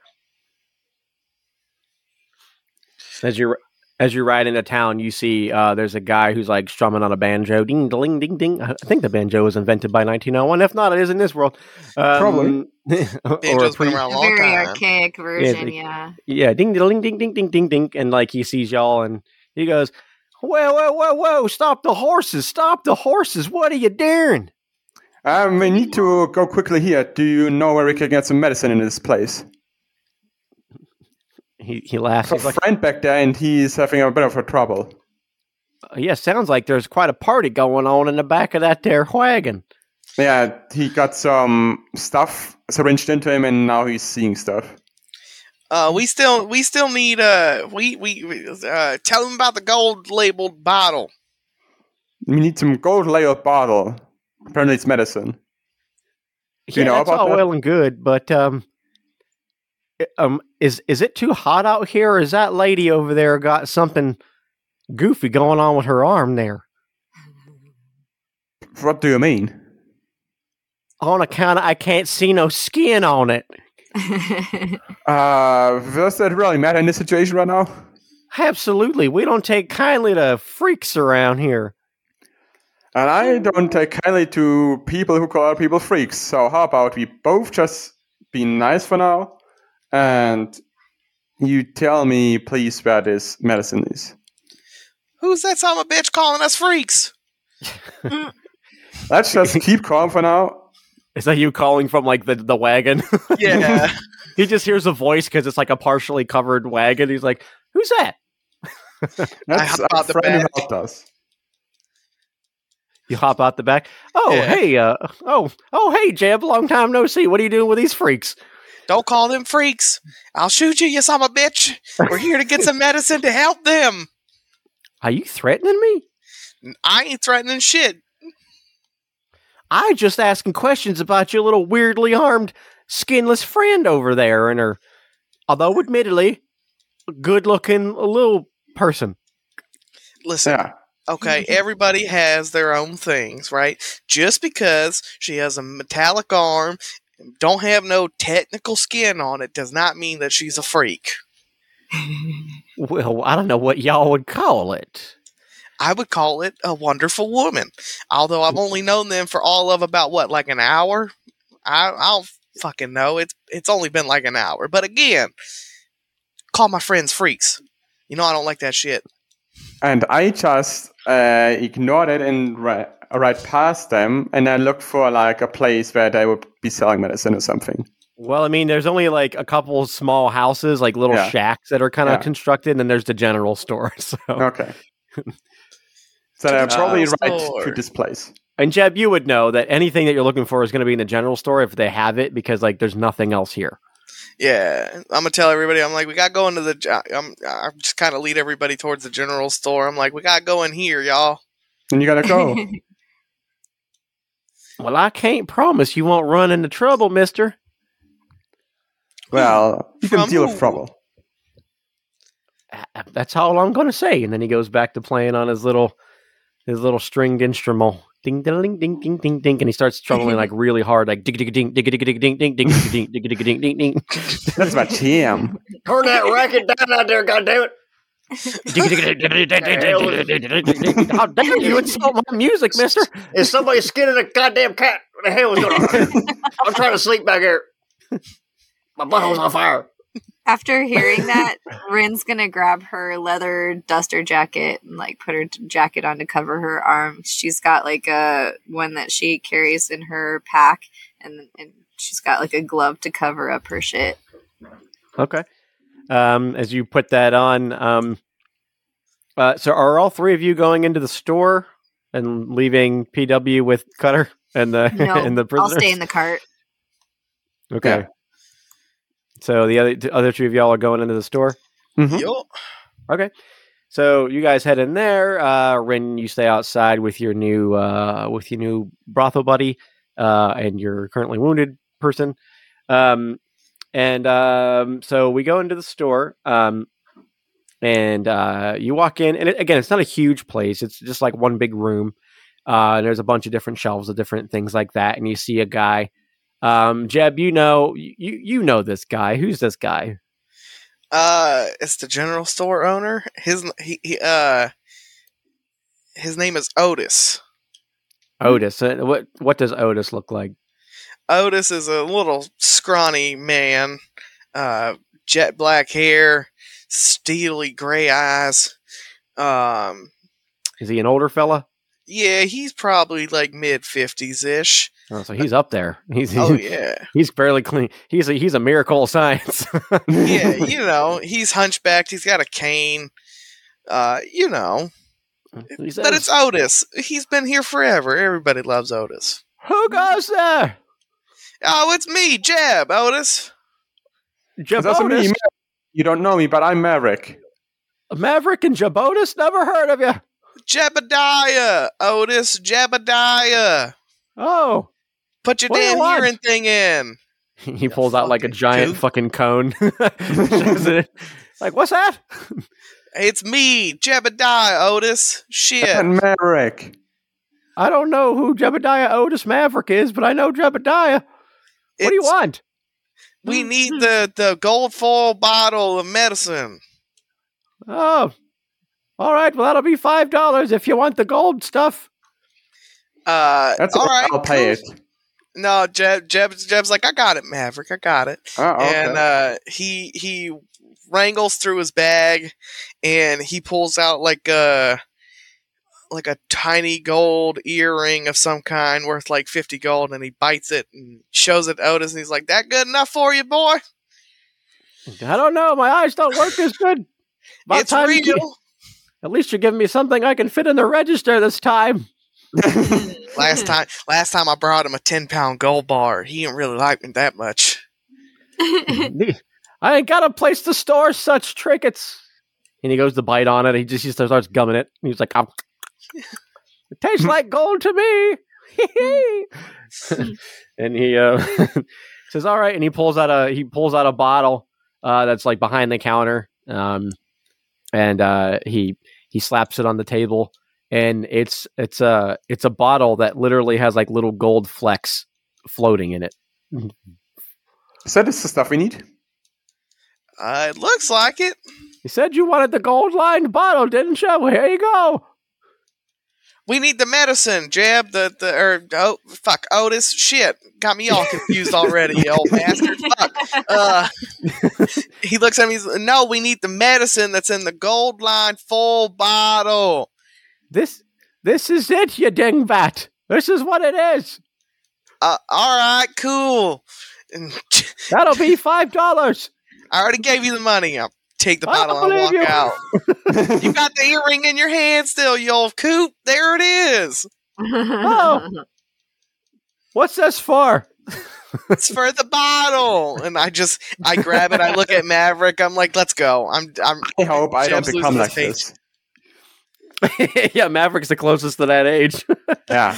As you as you ride into town, you see uh, there's a guy who's like strumming on a banjo. Ding, ding, ding, ding. I think the banjo was invented by 1901. If not, it is in this world. Um, Probably. or Banjo's been around a A long very time. archaic version, like- yeah. yeah, ding, ding, ding, ding, ding, ding, ding, and like he sees y'all, and he goes, "Whoa, whoa, whoa, whoa! Stop the horses! Stop the horses! What are you doing?" Um, we need to go quickly here. Do you know where we can get some medicine in this place? He he laughs. A He's like, friend back there, and he's having a bit of a trouble. "Yeah, sounds like there's quite a party going on in the back of that there wagon." Yeah, he got some stuff syringed into him, and now he's seeing stuff. Uh, we still we still need uh we we we, uh tell them about the gold labeled bottle. We need some gold labeled bottle. Apparently, it's medicine. Yeah, you know that's about all that? well and good, but um, um, is is it too hot out here? Or is that lady over there got something goofy going on with her arm there? What do you mean? On account of I can't see no skin on it. Uh, does that really matter in this situation right now? Absolutely, we don't take kindly to freaks around here. And I don't take kindly to people who call people freaks. So how about we both just be nice for now, and you tell me, please, where this medicine is. Who's that son of a bitch calling us freaks? Let's just keep calm for now. Is that you calling from like the, the wagon? Yeah. he just hears a voice because it's like a partially covered wagon. He's like, "Who's that?" That's hop out the friend who back. helped us. You hop out the back. Oh, Yeah. hey, uh, oh, oh, hey, Jeb, long time no see. What are you doing with these freaks? Don't call them freaks. I'll shoot you, you son of a bitch. We're here to get some medicine to help them. Are you threatening me? I ain't threatening shit. I just asking questions about your little weirdly armed, skinless friend over there, and her, although admittedly, good looking little person. Listen, Yeah. okay, mm-hmm. everybody has their own things, right? Just because she has a metallic arm, don't have no technical skin on it, does not mean that she's a freak. Well, I don't know what y'all would call it. I would call it a wonderful woman. Although I've only known them for all of about what, like an hour? I I don't fucking know. It's it's only been like an hour. But again, call my friends freaks. You know I don't like that shit. And I just uh, ignored it and ri- right past them, and I looked for like a place where they would be selling medicine or something. Well, I mean, there's only like a couple small houses, like little Yeah. shacks that are kind of Yeah. constructed, and then there's the general store. So, Okay. so To they're probably general right to this place. and Jeb, you would know that anything that you're looking for is going to be in the general store if they have it, because like there's nothing else here. Yeah, I'm gonna tell everybody. I'm like, we got going to go into the. I'm, I'm just kind of lead everybody towards the general store. I'm like, we gotta go in here, y'all. And you gotta go. Well, I can't promise you won't run into trouble, Mister. well, you can From deal who? with trouble. That's all I'm going to say. And then he goes back to playing on his little his little stringed instrument. Ding ding ding ding ding ding ding, and he starts strumming like really hard, like dig dig ding dig dig dig ding ding ding ding ding dig dig ding ding ding. That's my jam. Turn that racket down out there, goddammit. How dare you insult my music, mister? Is somebody skinning a goddamn cat? What the hell is going on? I'm trying to sleep back here. My butthole's on fire. After hearing that, Ryn's gonna grab her leather duster jacket and like put her t- jacket on to cover her arm. She's got like a one that she carries in her pack, and and she's got like a glove to cover up her shit. Okay. Um, as you put that on, um, uh, so are all three of you going into the store and leaving PW with Cutter and the No, and the prisoners? I'll stay in the cart. Okay. Yeah. So the other the other two of y'all are going into the store. Mhm. Yo, Okay. So you guys head in there. Uh, Ryn, you stay outside with your new uh, with your new brothel buddy uh, and your currently wounded person. Um, and um, so we go into the store. Um, and uh, you walk in, and it, again, it's not a huge place. It's just like one big room. Uh, and there's a bunch of different shelves of different things like that. And you see a guy. Um, Jeb, you know, you you know this guy. Who's this guy? uh, it's the general store owner. His he, he uh, his name is Otis. Otis. Uh, What what does Otis look like? Otis is a little scrawny man, uh, jet black hair, steely gray eyes. Um, Is he an older fella? yeah, he's probably like mid fifties ish. Oh, so he's up there. He's Oh yeah, he's fairly clean. He's a he's a miracle of science. yeah. You know, he's hunchbacked. He's got a cane. Uh, you know, He says, but it's Otis. He's been here forever. Everybody loves Otis. who goes there? Oh, it's me, Jeb. Otis. Jeb It's also me. You don't know me, but I'm Maverick. Maverick and Jabotis? Never heard of you. Jebediah. Otis. Jebediah. Oh, Put your What do you damn want? hearing thing in. he pulls out like a giant goof. fucking cone. Like what's that? It's me, Jebediah Otis. Shit. And Maverick. I don't know who Jebediah Otis Maverick is, but I know Jebediah. What do you want? We need the, the gold foil bottle of medicine. Oh, all right. Well, that'll be five dollars if you want the gold stuff. Uh, That's all right. I'll pay cool. it. No, Jeb, Jeb, Jeb's like, I got it, Maverick. I got it. Oh, okay. And uh, he he wrangles through his bag, and he pulls out like a like a tiny gold earring of some kind worth like fifty gold, and he bites it and shows it to Otis, and he's like, "That good enough for you, boy? I don't know. My eyes don't work as good. About it's time you real." At least you're giving me something I can fit in the register this time. last time, last time I brought him a ten pound gold bar. He didn't really like me that much. I ain't got a place to store such trinkets. And he goes to bite on it. He just he starts gumming it. He's like, "Um, it tastes like gold to me. and he uh, says, "All right." And he pulls out a he pulls out a bottle uh, that's like behind the counter. Um, and uh, he he slaps it on the table, and it's it's a it's a bottle that literally has like little gold flecks floating in it. Is that just the stuff we need? Uh, it looks like it. You said you wanted the gold lined bottle, didn't you? Well, here you go. We need the medicine, Jeb. The the or oh fuck Otis. Shit, got me all confused already, you old bastard. Fuck. Uh, he looks at me. He's no. We need the medicine that's in the gold line full bottle. This this is it, you dingbat. This is what it is. Uh, all right, cool. That'll be five dollars. I already gave you the money. I'll take the bottle and walk you. out. You got the earring in your hand still, you old coot. There it is. Oh. What's this for? It's for the bottle. And I just I grab it. I look at Maverick. I'm like, let's go. I'm I'm I hope I don't become like this. yeah, Maverick's the closest to that age. Yeah.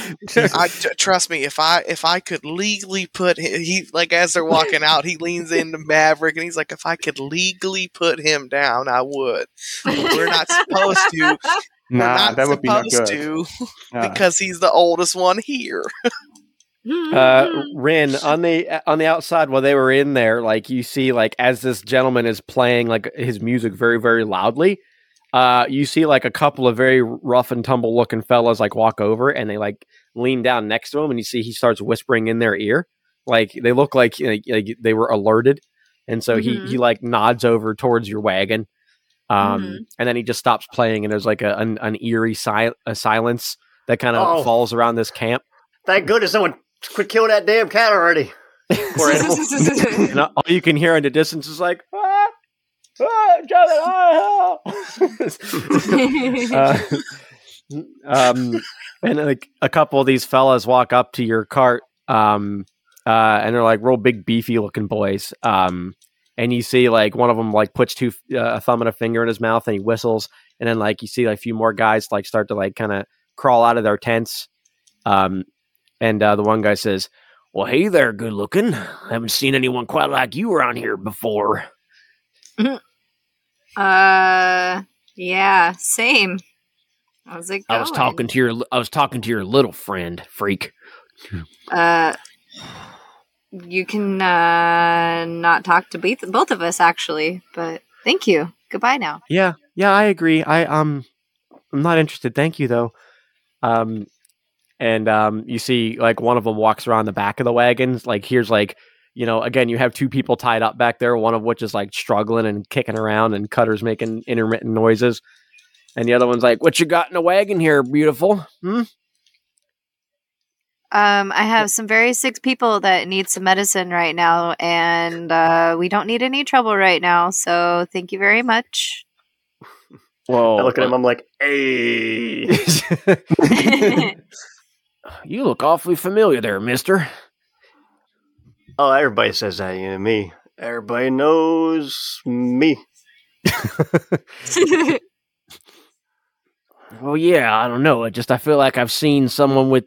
I t- trust me. If I if I could legally put him, he like as they're walking out, he leans into Maverick and he's like, if I could legally put him down, I would. But we're not supposed to. We're Nah, not that would be not good. to Yeah. because he's the oldest one here. uh Ryn on the on the outside while they were in there, like you see like as this gentleman is playing like his music very very loudly, uh you see like a couple of very rough and tumble looking fellas like walk over and they like lean down next to him and you see he starts whispering in their ear. Like they look like, like, like they were alerted. And so Mhm. he he like nods over towards your wagon. Um Mhm. and then he just stops playing and there's like a an, an eerie si- a silence that kind of Oh. falls around this camp. Thank goodness someone quit killing that damn cat already. And all you can hear in the distance is like, ah, Jonathan, ah, help." uh, um, and like a couple of these fellas walk up to your cart, um, uh, and they're like real big, beefy looking boys. Um, and you see like one of them like puts two uh, a thumb and a finger in his mouth, and he whistles, and then like you see like, a few more guys like start to like kind of crawl out of their tents. Um, and uh, the one guy says, well, hey there, good looking. Haven't seen anyone quite like you around here before. uh, yeah, same. How's it I was talking to your I was talking to your little friend, freak. Uh, you can uh not talk to both both of us actually, but thank you. Goodbye now. Yeah, yeah, I agree. I um I'm not interested. Thank you though. Um and um you see like one of them walks around the back of the wagons. Like here's like you know, again, you have two people tied up back there, one of which is like struggling and kicking around and Cutter's making intermittent noises. And the other one's like, What you got in the wagon here, beautiful? Hmm? Um, I have some very sick people that need some medicine right now, and uh, we don't need any trouble right now. So thank you very much. Whoa. I look at him, I'm like, hey. you look awfully familiar there, mister. Oh, everybody says that, you know, me. Everybody knows me. Well, yeah, I don't know. I just I feel like I've seen someone with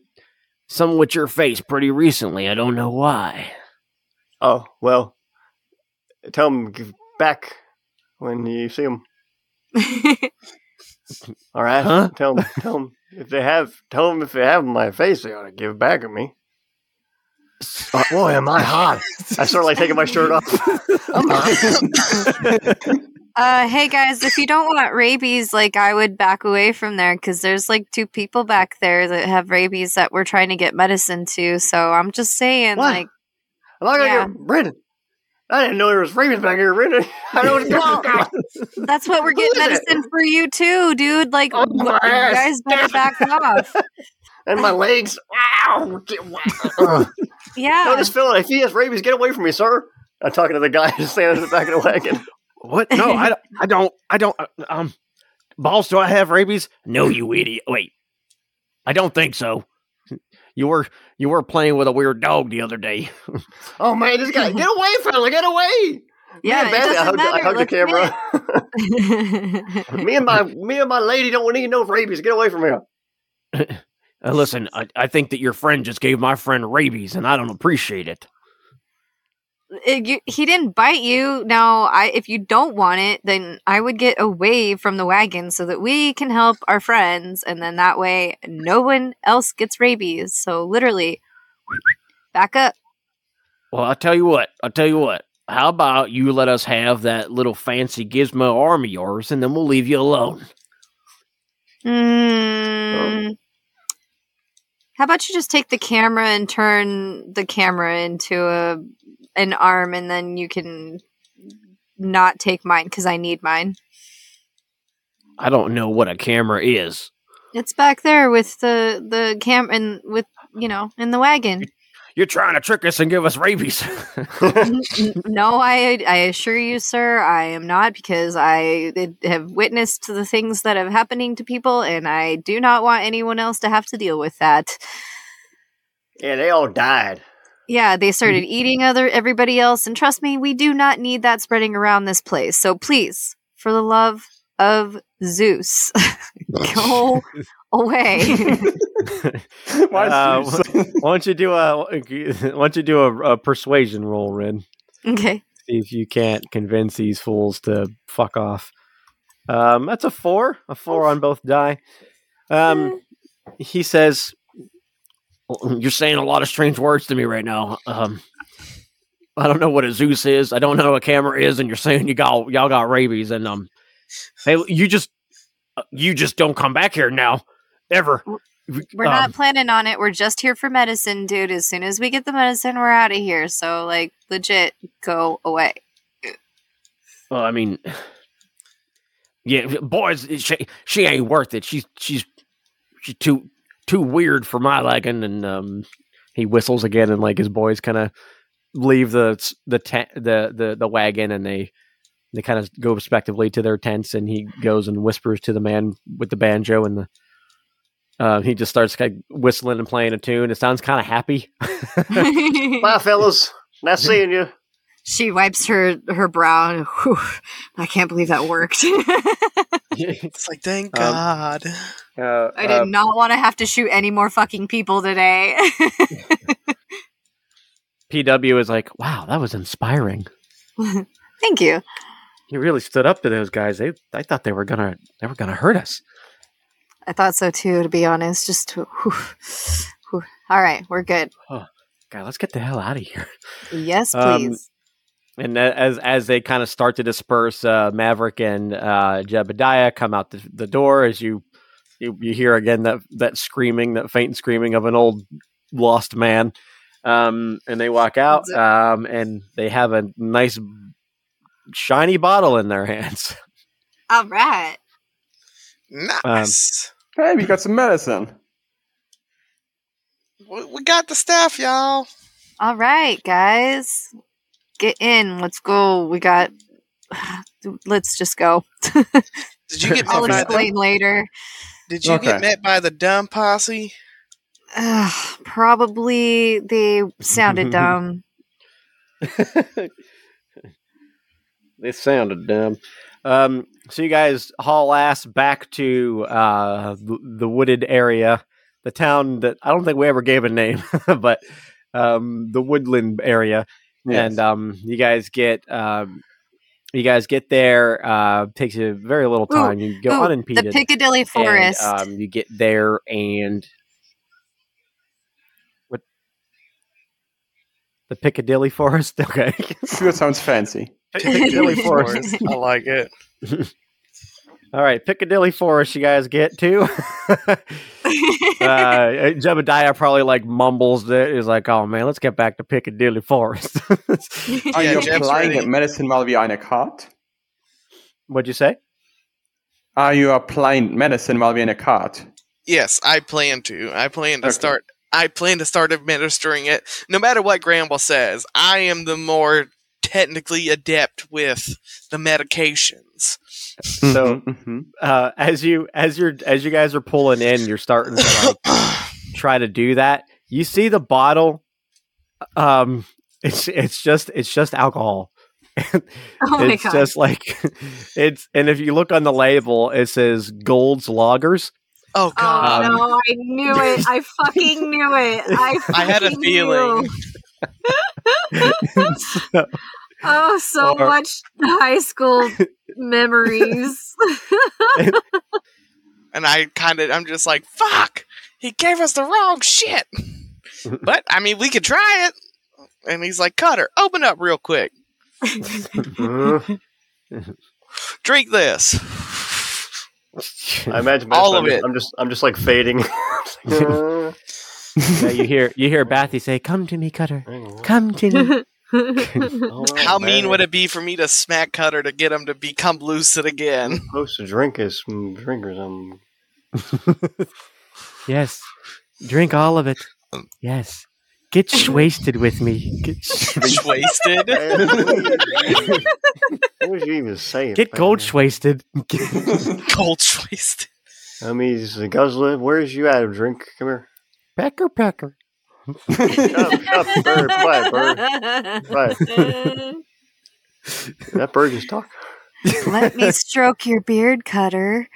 someone with your face pretty recently. I don't know why. Oh, well, tell give back when you see him. All right? Huh? Tell them, tell them if they have, tell them if they have my face, they ought to give back at me. Oh, boy, am I hot! I start like taking my shirt off. I'm hot. Uh, hey guys, if you don't want rabies, like I would back away from there because there's like two people back there that have rabies that we're trying to get medicine to. So I'm just saying, What? like, I'm not gonna Yeah. get Brendan. I didn't know there was ravens back here, Brendan. I don't know Well, that's what we're getting is it? medicine for you too, dude. Like, Oh, wh- my you guys better back off. And my legs. Ow! Get- Ugh. No, Yeah. this fella, if he has rabies, get away from me, sir. I'm talking to the guy who's standing in the back of the wagon. What? No, I, don't- I don't. I don't. uh, Um, balls, do I have rabies? No, you idiot. Wait, I don't think so. You were you were playing with a weird dog the other day. Oh man, this guy, get away, from fella, get away! yeah, me it and Bailey, I doesn't hugged, I hugged the camera. me and my me and my lady don't need no rabies. Get away from here. Uh, listen, I, I think that your friend just gave my friend rabies, and I don't appreciate it. It- you- he didn't bite you. Now, I if you don't want it, then I would get away from the wagon so that we can help our friends, and then that way no one else gets rabies. So literally, back up. Well, I'll tell you what. I'll tell you what. How about you let us have that little fancy gizmo arm of yours, and then we'll leave you alone. Hmm. How about you just take the camera and turn the camera into a an arm, and then you can not take mine because I need mine. I don't know what a camera is. It's back there with the the cam and with you know in the wagon. You're trying to trick us and give us rabies. No, I I assure you, sir, I am not because I have witnessed the things that are happening to people, and I do not want anyone else to have to deal with that. Yeah, they all died. Yeah, they hmm. started eating other everybody else, and trust me, we do not need that spreading around this place. So please, for the love of Zeus, go away. Why Uh, why don't you do a why don't you do a, a persuasion roll, Ryn? okay. See if you can't convince these fools to fuck off. Um, that's a four, a four on both die. Um, he says, "You're saying a lot of strange words to me right now. Um, I don't know what a Zeus is. I don't know what a camera is, and you're saying you got y'all got rabies. And um, hey, you just uh, you just don't come back here now, ever. We're Um, not planning on it. We're just here for medicine, dude. As soon as we get the medicine, we're out of here. So, like, legit, go away. Well, I mean, yeah, boys, she she ain't worth it. She's she's she's too too weird for my liking. And um, he whistles again, and like his boys kind of leave the the tent the the the wagon, and they they kind of go respectively to their tents. And he goes and whispers to the man with the banjo, and the uh, he just starts kind of whistling and playing a tune. It sounds kind of happy. Bye, fellas. Nice seeing you. she wipes her her brow. And, whew, I can't believe that worked. It's like, thank Um, God. Uh, I did not want to have to shoot any more fucking people today. PW is like, wow, that was inspiring. Thank you. He really stood up to those guys. They, I thought they were gonna, they were gonna hurt us. I thought so too, to be honest. Just whew, whew. all right, we're good. God, let's get the hell out of here. Yes, Um, please. And as as they kind of start to disperse, uh, Maverick and uh, Jebediah come out the, the door. As you, you you hear again that that screaming, that faint screaming of an old lost man. Um, and they walk out, um, and they have a nice shiny bottle in their hands. all right. Nice. Hey, we got some medicine. we, we got the staff, y'all. All right, guys. Get in. Let's go. We got. Let's just go. Did you get I'll met by the, later. Did you Okay. get met by the dumb posse? Ugh, probably they sounded dumb. They sounded dumb. Um, so you guys haul ass back to uh, the, the wooded area, the town that I don't think we ever gave a name, but um, the woodland area, Yes. and um, you guys get um, you guys get there. Uh, takes you very little Ooh, time. you go Ooh, unimpeded. the Pickadilly and, Forest. um, you get there and what? The Pickadilly Forest. Okay. that sounds fancy. Pickadilly Forest. I like it. All right, Pickadilly Forest, you guys get to. uh, Jebediah probably like mumbles it. He's like, "Oh man, let's get back to Pickadilly Forest." Are Yeah, you Jeb's applying ready. medicine while we are in a cart? What'd you say? Are you applying medicine while we're in a cart? Yes, I plan to. I plan to Okay. start. I plan to start administering it. No matter what Gramblz says, I am the more technically adept with the medications. So- Mhm. Uh, as you as you're as you guys are pulling in, you're starting to like try to do that. You see the bottle. Um, it's it's just it's just alcohol. Oh my it's god. just like it's and if you look on the label, it says Gold's Loggers. oh Oh God! Um, no! I knew it. I fucking knew it. I, I had a feeling. So- Oh, so Or- much high school memories. and I kind of, I'm just like, fuck! He gave us the wrong shit. but I mean, we could try it. And he's like, Cutter, open up real quick. Drink this. I imagine All I'm, of it. I'm just I'm just like fading. Yeah, you hear you hear Bathy say, "Come to me, Cutter. Come to me." How mean would it be for me to smack Cutter to get him to become lucid again? Supposed to drink is some drinkers. Um, yes, drink all of it. Yes, get wasted with me. Get Wasted. what was you even saying? get gold wasted. Cold wasted. I mean, he's a guzzler. Where's you at? A drink? Come here. pecker, pecker. Shut up, bird. Quiet, bird. Quiet. That bird just talk. Let me stroke your beard, Cutter.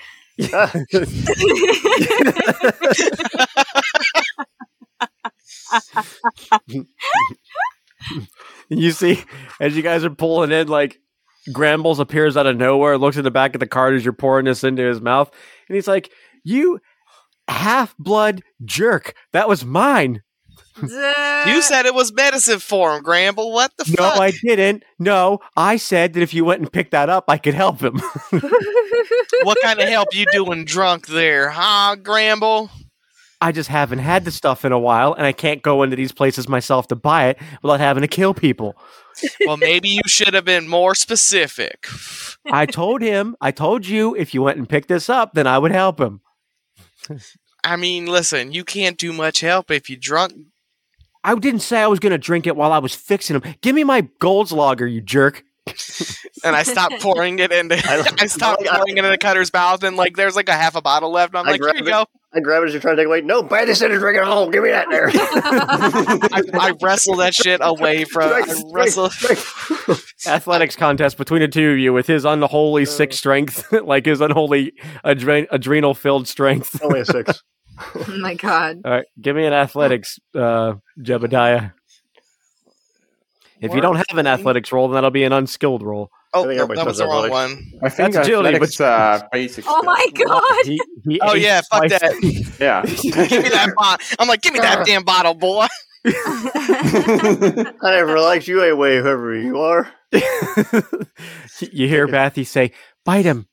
you see, as you guys are pulling in, like Gramblz appears out of nowhere, looks in the back of the cart as you're pouring this into his mouth, and he's like, "You half blood jerk! That was mine." You said it was medicine for him, Gramble. What the fuck? No, fuck? I didn't. No, I said that if you went and picked that up, I could help him. what kind of help you doing drunk there, huh, Gramble? I just haven't had the stuff in a while, and I can't go into these places myself to buy it without having to kill people. Well, maybe you should have been more specific. I told him, I told you, if you went and picked this up, then I would help him. I mean, listen, you can't do much help if you're drunk. I didn't say I was going to drink it while I was fixing him. Give me my Gold's Lager, you jerk. And I stopped pouring it into. I- I stopped I- pouring it into Cutter's mouth, and like, there's like a half a bottle left. And I'm I like, here you it. go. I grab it as you're trying to take away. No, buy this in and drink it all. Give me that there. I, I wrestle that shit away from. I Drink, wrestle. drink, drink. Athletics contest between the two of you with his unholy sick uh. strength, like his unholy adre- adrenal filled strength. Only a six. oh my god. All right, give me an athletics, uh, Jebediah. If you don't have an athletics roll, then that'll be an unskilled roll. Oh, I think no, that was the wrong athletics. one. I think That's agility, athletics uh, basic. Oh my god. He, he Oh yeah, fuck twice. that. Yeah. give me that bottle. I'm like, give me that damn bottle, boy. I never liked you anyway, whoever you are. you hear Bathy say, "Bite him,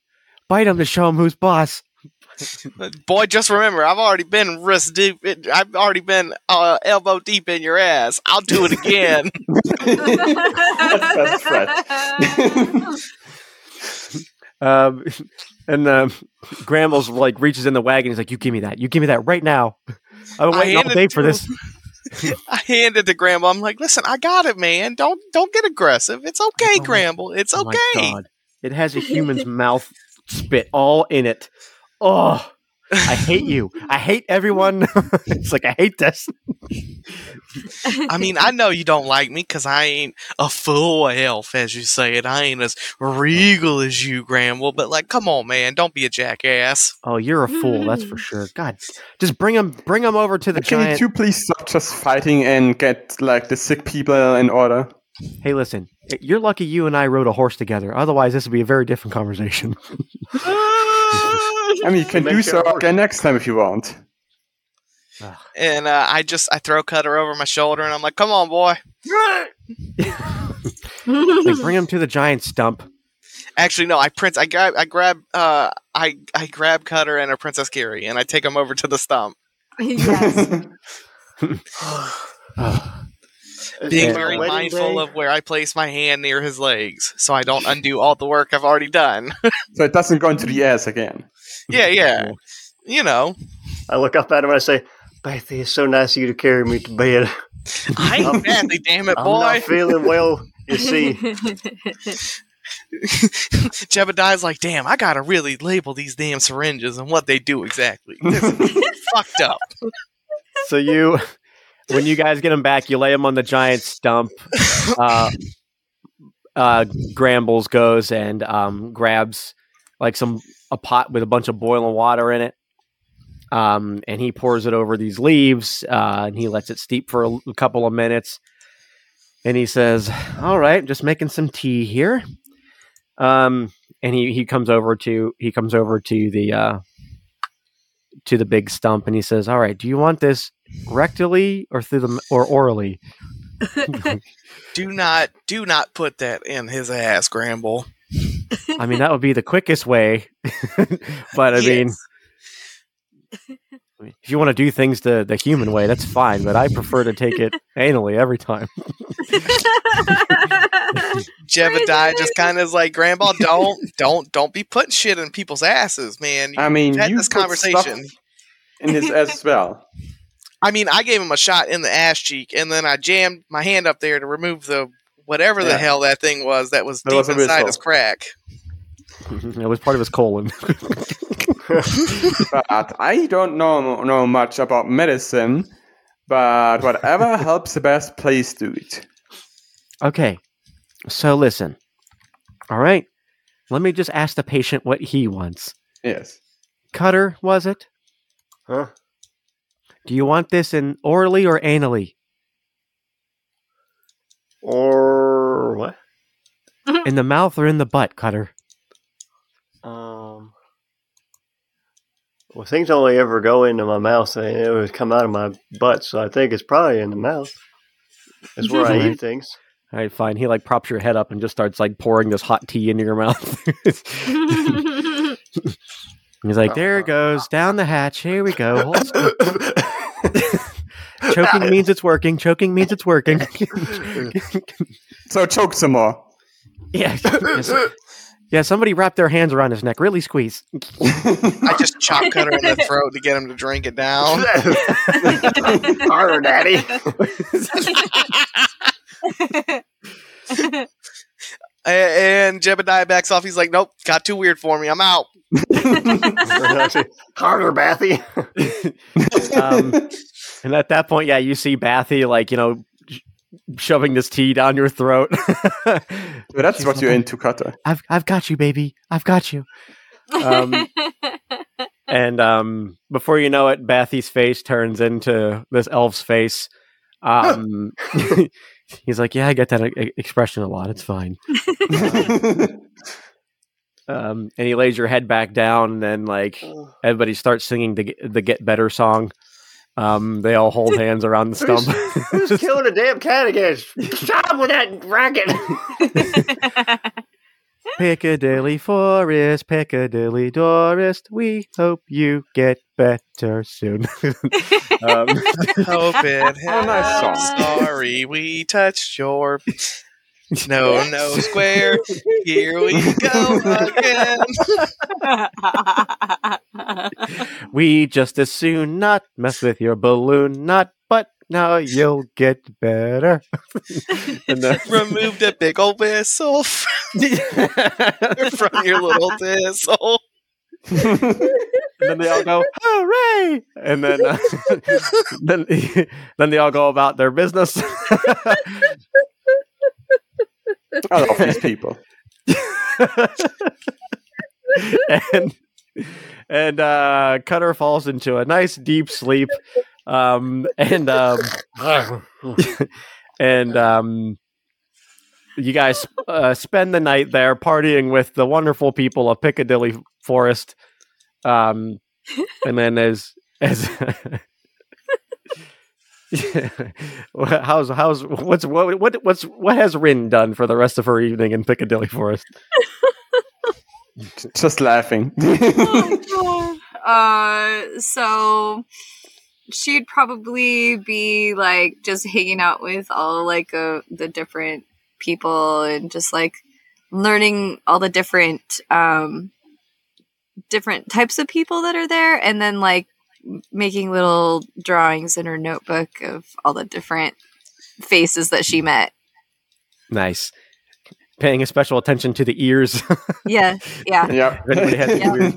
bite him to show him who's boss." Boy, just remember, I've already been wrist deep. I've already been uh, elbow deep in your ass. I'll do it again. That's best Um, and um, Gramblz like reaches in the wagon. He's like, "You give me that. You give me that right now. I've been waiting all day for this." I handed to Gramble. I'm like, listen, I got it, man. Don't don't get aggressive. It's okay, Oh, Gramble. It's Oh my okay. god! It has a human's mouth spit all in it. Oh, I hate you. I hate everyone. it's like I hate this. I mean, I know you don't like me because I ain't a full elf, as you say it. I ain't as regal as you, Gramble. But like, come on, man, don't be a jackass. Oh, you're a fool. That's for sure. Mm. God, just bring him. Bring him over to the Can you giant. two please stop just fighting and get like the sick people in order? Hey, listen. Eh, you're lucky you and I rode a horse together. Otherwise, this would be a very different conversation. I mean, you can do so horse. again next time if you want. and uh, I just I throw Cutter over my shoulder, and I'm like, come on, boy. like, bring him to the giant stump. Actually, no. I prince. I grab. I grab. Uh, I I grab Cutter and a Princess Carrie, and I take him over to the stump. yes. Being very mindful day? of where I place my hand near his legs, so I don't undo all the work I've already done. so it doesn't go into the ass again. Yeah, yeah. You know, I look up at him and I say, Bethy, it's so nice of you to carry me to bed. I ain't badly, damn it, boy. I'm not feeling well, you see. Jebediah's like, damn, I gotta really label these damn syringes and what they do exactly. Fucked up. So you, when you guys get him back, you lay him on the giant stump. Uh, uh, Gramblz goes and um, grabs like some a pot with a bunch of boiling water in it. Um, and he pours it over these leaves, uh, and he lets it steep for a, a couple of minutes. And he says, "All right, just making some tea here." Um, and he, he comes over to he comes over to the uh, to the big stump, and he says, "All right, do you want this rectally or through the or orally?" Do not, do not put that in his ass, Gramble. I mean, that would be the quickest way. but I mean, if you want to do things the, the human way, that's fine. But I prefer to take it anally every time. Jebediah just kind of is like, Grandpa, don't, don't, don't be putting shit in people's asses, man. I mean, had you this put stuff conversation. in his ass as well. I mean, I gave him a shot in the ass cheek, and then I jammed my hand up there to remove the whatever the hell that thing was that was That deep inside whistle. his crack. it was part of his colon. but I don't know know much about medicine. But whatever helps the best, please do it. okay, so listen. All right, let me just ask the patient what he wants. Yes. Cutter, was it? Huh? Do you want this in orally or anally? Or what? In the mouth or in the butt, Cutter? Um. Well, things only ever go into my mouth, and it would come out of my butt, so I think it's probably in the mouth. That's where I Right. eat things. All right, fine. He like props your head up and just starts like pouring this hot tea into your mouth. He's like, there it goes, down the hatch. Here we go. Hold still." Choking means it's working. Choking means it's working. So choke some more. yeah. yes. Yeah, somebody wrap their hands around his neck. Really squeeze. I just chop cut Cutter in the throat to get him to drink it down. Harder, Daddy. A- And Jebediah backs off. He's like, "Nope, got too weird for me. I'm out." Harder, Bathy. Um, and at that point, yeah, you see Bathy like, you know, sh- shoving this tea down your throat. So that's what you're into, Cutter. I've I've got you, baby. I've got you. Um, and um, before you know it, Bathy's face turns into this elf's face. Um, he's like, "Yeah, I get that e- expression a lot. It's fine." Um, and he lays your head back down, and then like everybody starts singing the the Get Better song. Um, they all hold hands around the stump. Who's killing a damn cat again? Stop with that racket. Pickadilly Forest, Pickadilly Dorist, we hope you get better soon. um, Hope it Oh, nice helps. Sorry, we touched your no no square. Here we go again. we just as soon not mess with your balloon, not, but now you'll get better. and then, Remove the big old whistle from your little thistle. And then they all go, "Hooray!" And then, uh, then, then they all go about their business. I love these people. and and uh, Cutter falls into a nice deep sleep. Um, and um, and um, you guys uh, spend the night there partying with the wonderful people of Pickadilly Forest. Um, and then as as how's how's what's what what what's what has Ryn done for the rest of her evening in Pickadilly Forest? Just laughing. uh, so she'd probably be like just hanging out with all like uh, the different people and just like learning all the different um different types of people that are there and then like m- making little drawings in her notebook of all the different faces that she met Nice. Paying a special attention to the ears. yeah yeah yeah. If anybody has Yeah. ears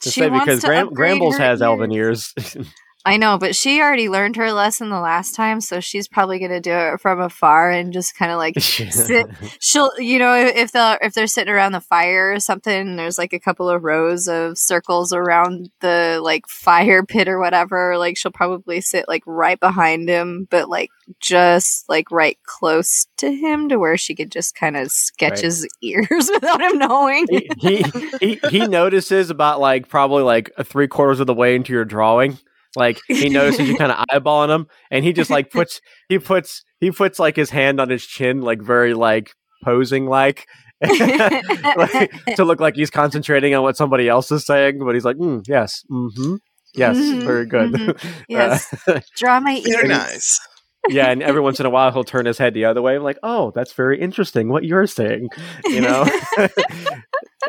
to She say wants because to Gram- upgrade Gramblz her has elven ears. I know, but she already learned her lesson the last time, so she's probably gonna do it from afar and just kind of like sit. She'll, you know, if they if they're sitting around the fire or something, there's like a couple of rows of circles around the like fire pit or whatever. Like she'll probably sit like right behind him, but like just like right close to him to where she could just kind of sketch Right. his ears without him knowing. he, he he he notices about like probably like three quarters of the way into your drawing. Like he notices you kind of eyeballing him, and he just like puts he puts he puts like his hand on his chin, like very like posing like. like, to look like he's concentrating on what somebody else is saying, but he's like, mm, "Yes, mm-hmm, yes, Mhm, very good." mhm, yes. Uh, Draw my ears. Very nice. Yeah, and every once in a while he'll turn his head the other way. I'm like, "Oh, that's very interesting. What you're saying," you know.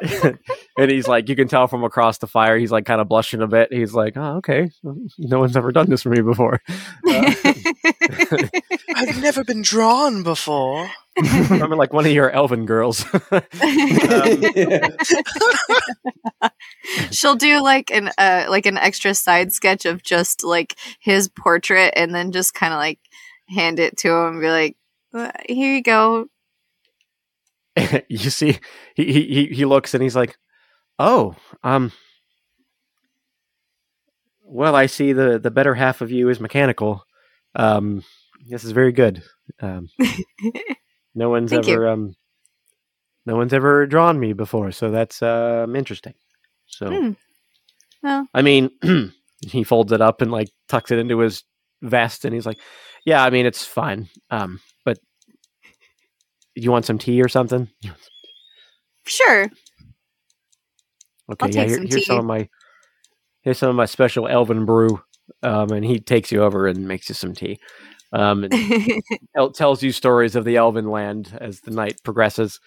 and he's like, you can tell from across the fire, he's like kind of blushing a bit. He's like, "Oh, okay. No one's ever done this for me before." Uh, I've never been drawn before. remember, like one of your elven girls. She'll do like an uh, like an extra side sketch of just like his portrait, and then just kind of like hand it to him and be like, "Uh, "Here you go." you see, he, he he he looks and he's like, "Oh, um, well, I see the the better half of you is mechanical. Um, this is very good. Um, no one's Thank ever um, no one's ever drawn me before, so that's um interesting. So, Hmm. Well. I mean, he folds it up and like tucks it into his vest, and he's like, "Yeah, I mean, it's fine. Um, but you want some tea or something?" Sure. Okay, I'll yeah, here, some here's some of my here's some of my special elven brew. Um, and he takes you over and makes you some tea. Um, and el- tells you stories of the elven land as the night progresses.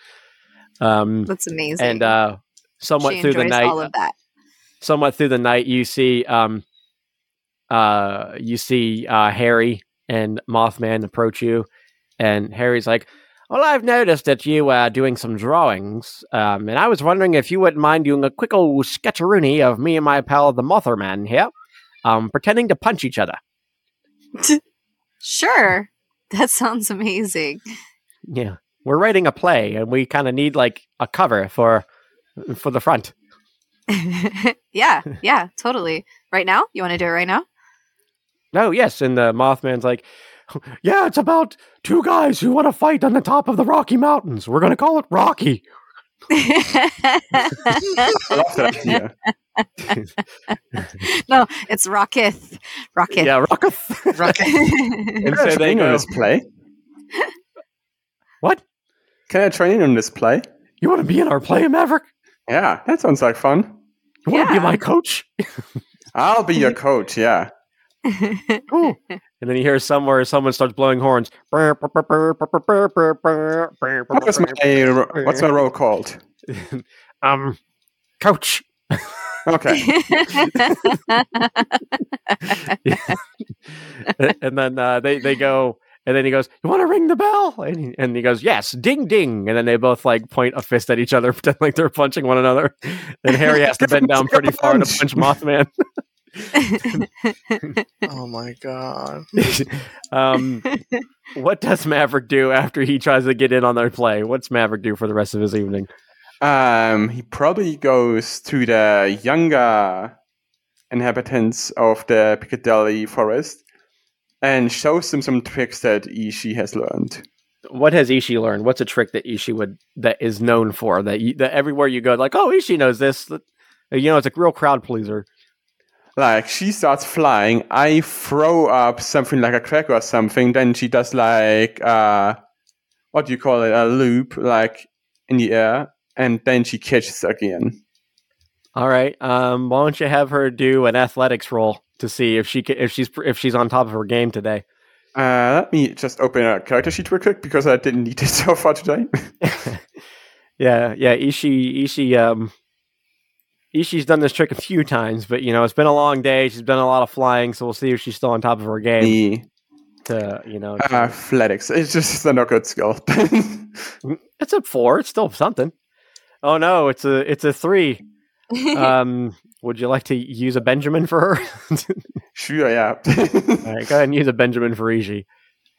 Um, That's amazing. and uh, somewhat she through the night, all of that. somewhat through the night, you see um, uh, you see uh, Harry and Mothman approach you, and Harry's like, "Well, I've noticed that you are doing some drawings, um, and I was wondering if you wouldn't mind doing a quick old sketcheroony of me and my pal the Mothman here, um, pretending to punch each other." Sure. That sounds amazing. Yeah, we're writing a play, and we kind of need like a cover for for the front. yeah, yeah, totally. Right now? You want to do it right now? No, yes. And the Mothman's like, yeah, it's about two guys who want to fight on the top of the Rocky Mountains. We're going to call it Rocky. I love that idea. no, it's Rocketh. Rocketh. Yeah, Rocketh. Rocket. Can so I they train go- on this play? what? Can I train in on this play? You want to be in our play, Maverick? Yeah, that sounds like fun. You want to Yeah. be my coach? I'll be your coach. Yeah. Cool. And then you hear somewhere someone starts blowing horns. What is my what's my role called? um, coach. Okay. and then uh, they they go, and then he goes, "You want to ring the bell?" And he, and he goes, "Yes, ding ding." And then they both like point a fist at each other, pretend like they're punching one another. And Harry has to bend down pretty far to punch Mothman. Oh my god. um, what does Maverick do after he tries to get in on their play? What's Maverick do for the rest of his evening? Um, he probably goes to the younger inhabitants of the Pickadilly forest and shows them some tricks that Ishi has learned. What has Ishi learned? What's a trick that Ishi would that is known for that, you, that everywhere you go, like, oh, Ishi knows this. You know, it's a real crowd pleaser. Like she starts flying, I throw up something like a cracker or something. Then she does like uh, what do you call it? A loop, like in the air, and then she catches again. All right. Um, why don't you have her do an athletics roll to see if she if she's if she's on top of her game today? Uh, let me just open a character sheet real quick because I didn't need it so far today. yeah, yeah. Ishi, Ishi, um, Ishi's done this trick a few times, but you know it's been a long day. She's done a lot of flying, so we'll see if she's still on top of her game. the To you know, to- athletics. It's just a not good skill. it's a four. It's still something. Oh no, it's a it's a three. um, would you like to use a Benjamin for her? sure, yeah. All right, go ahead and use a Benjamin for Ishi,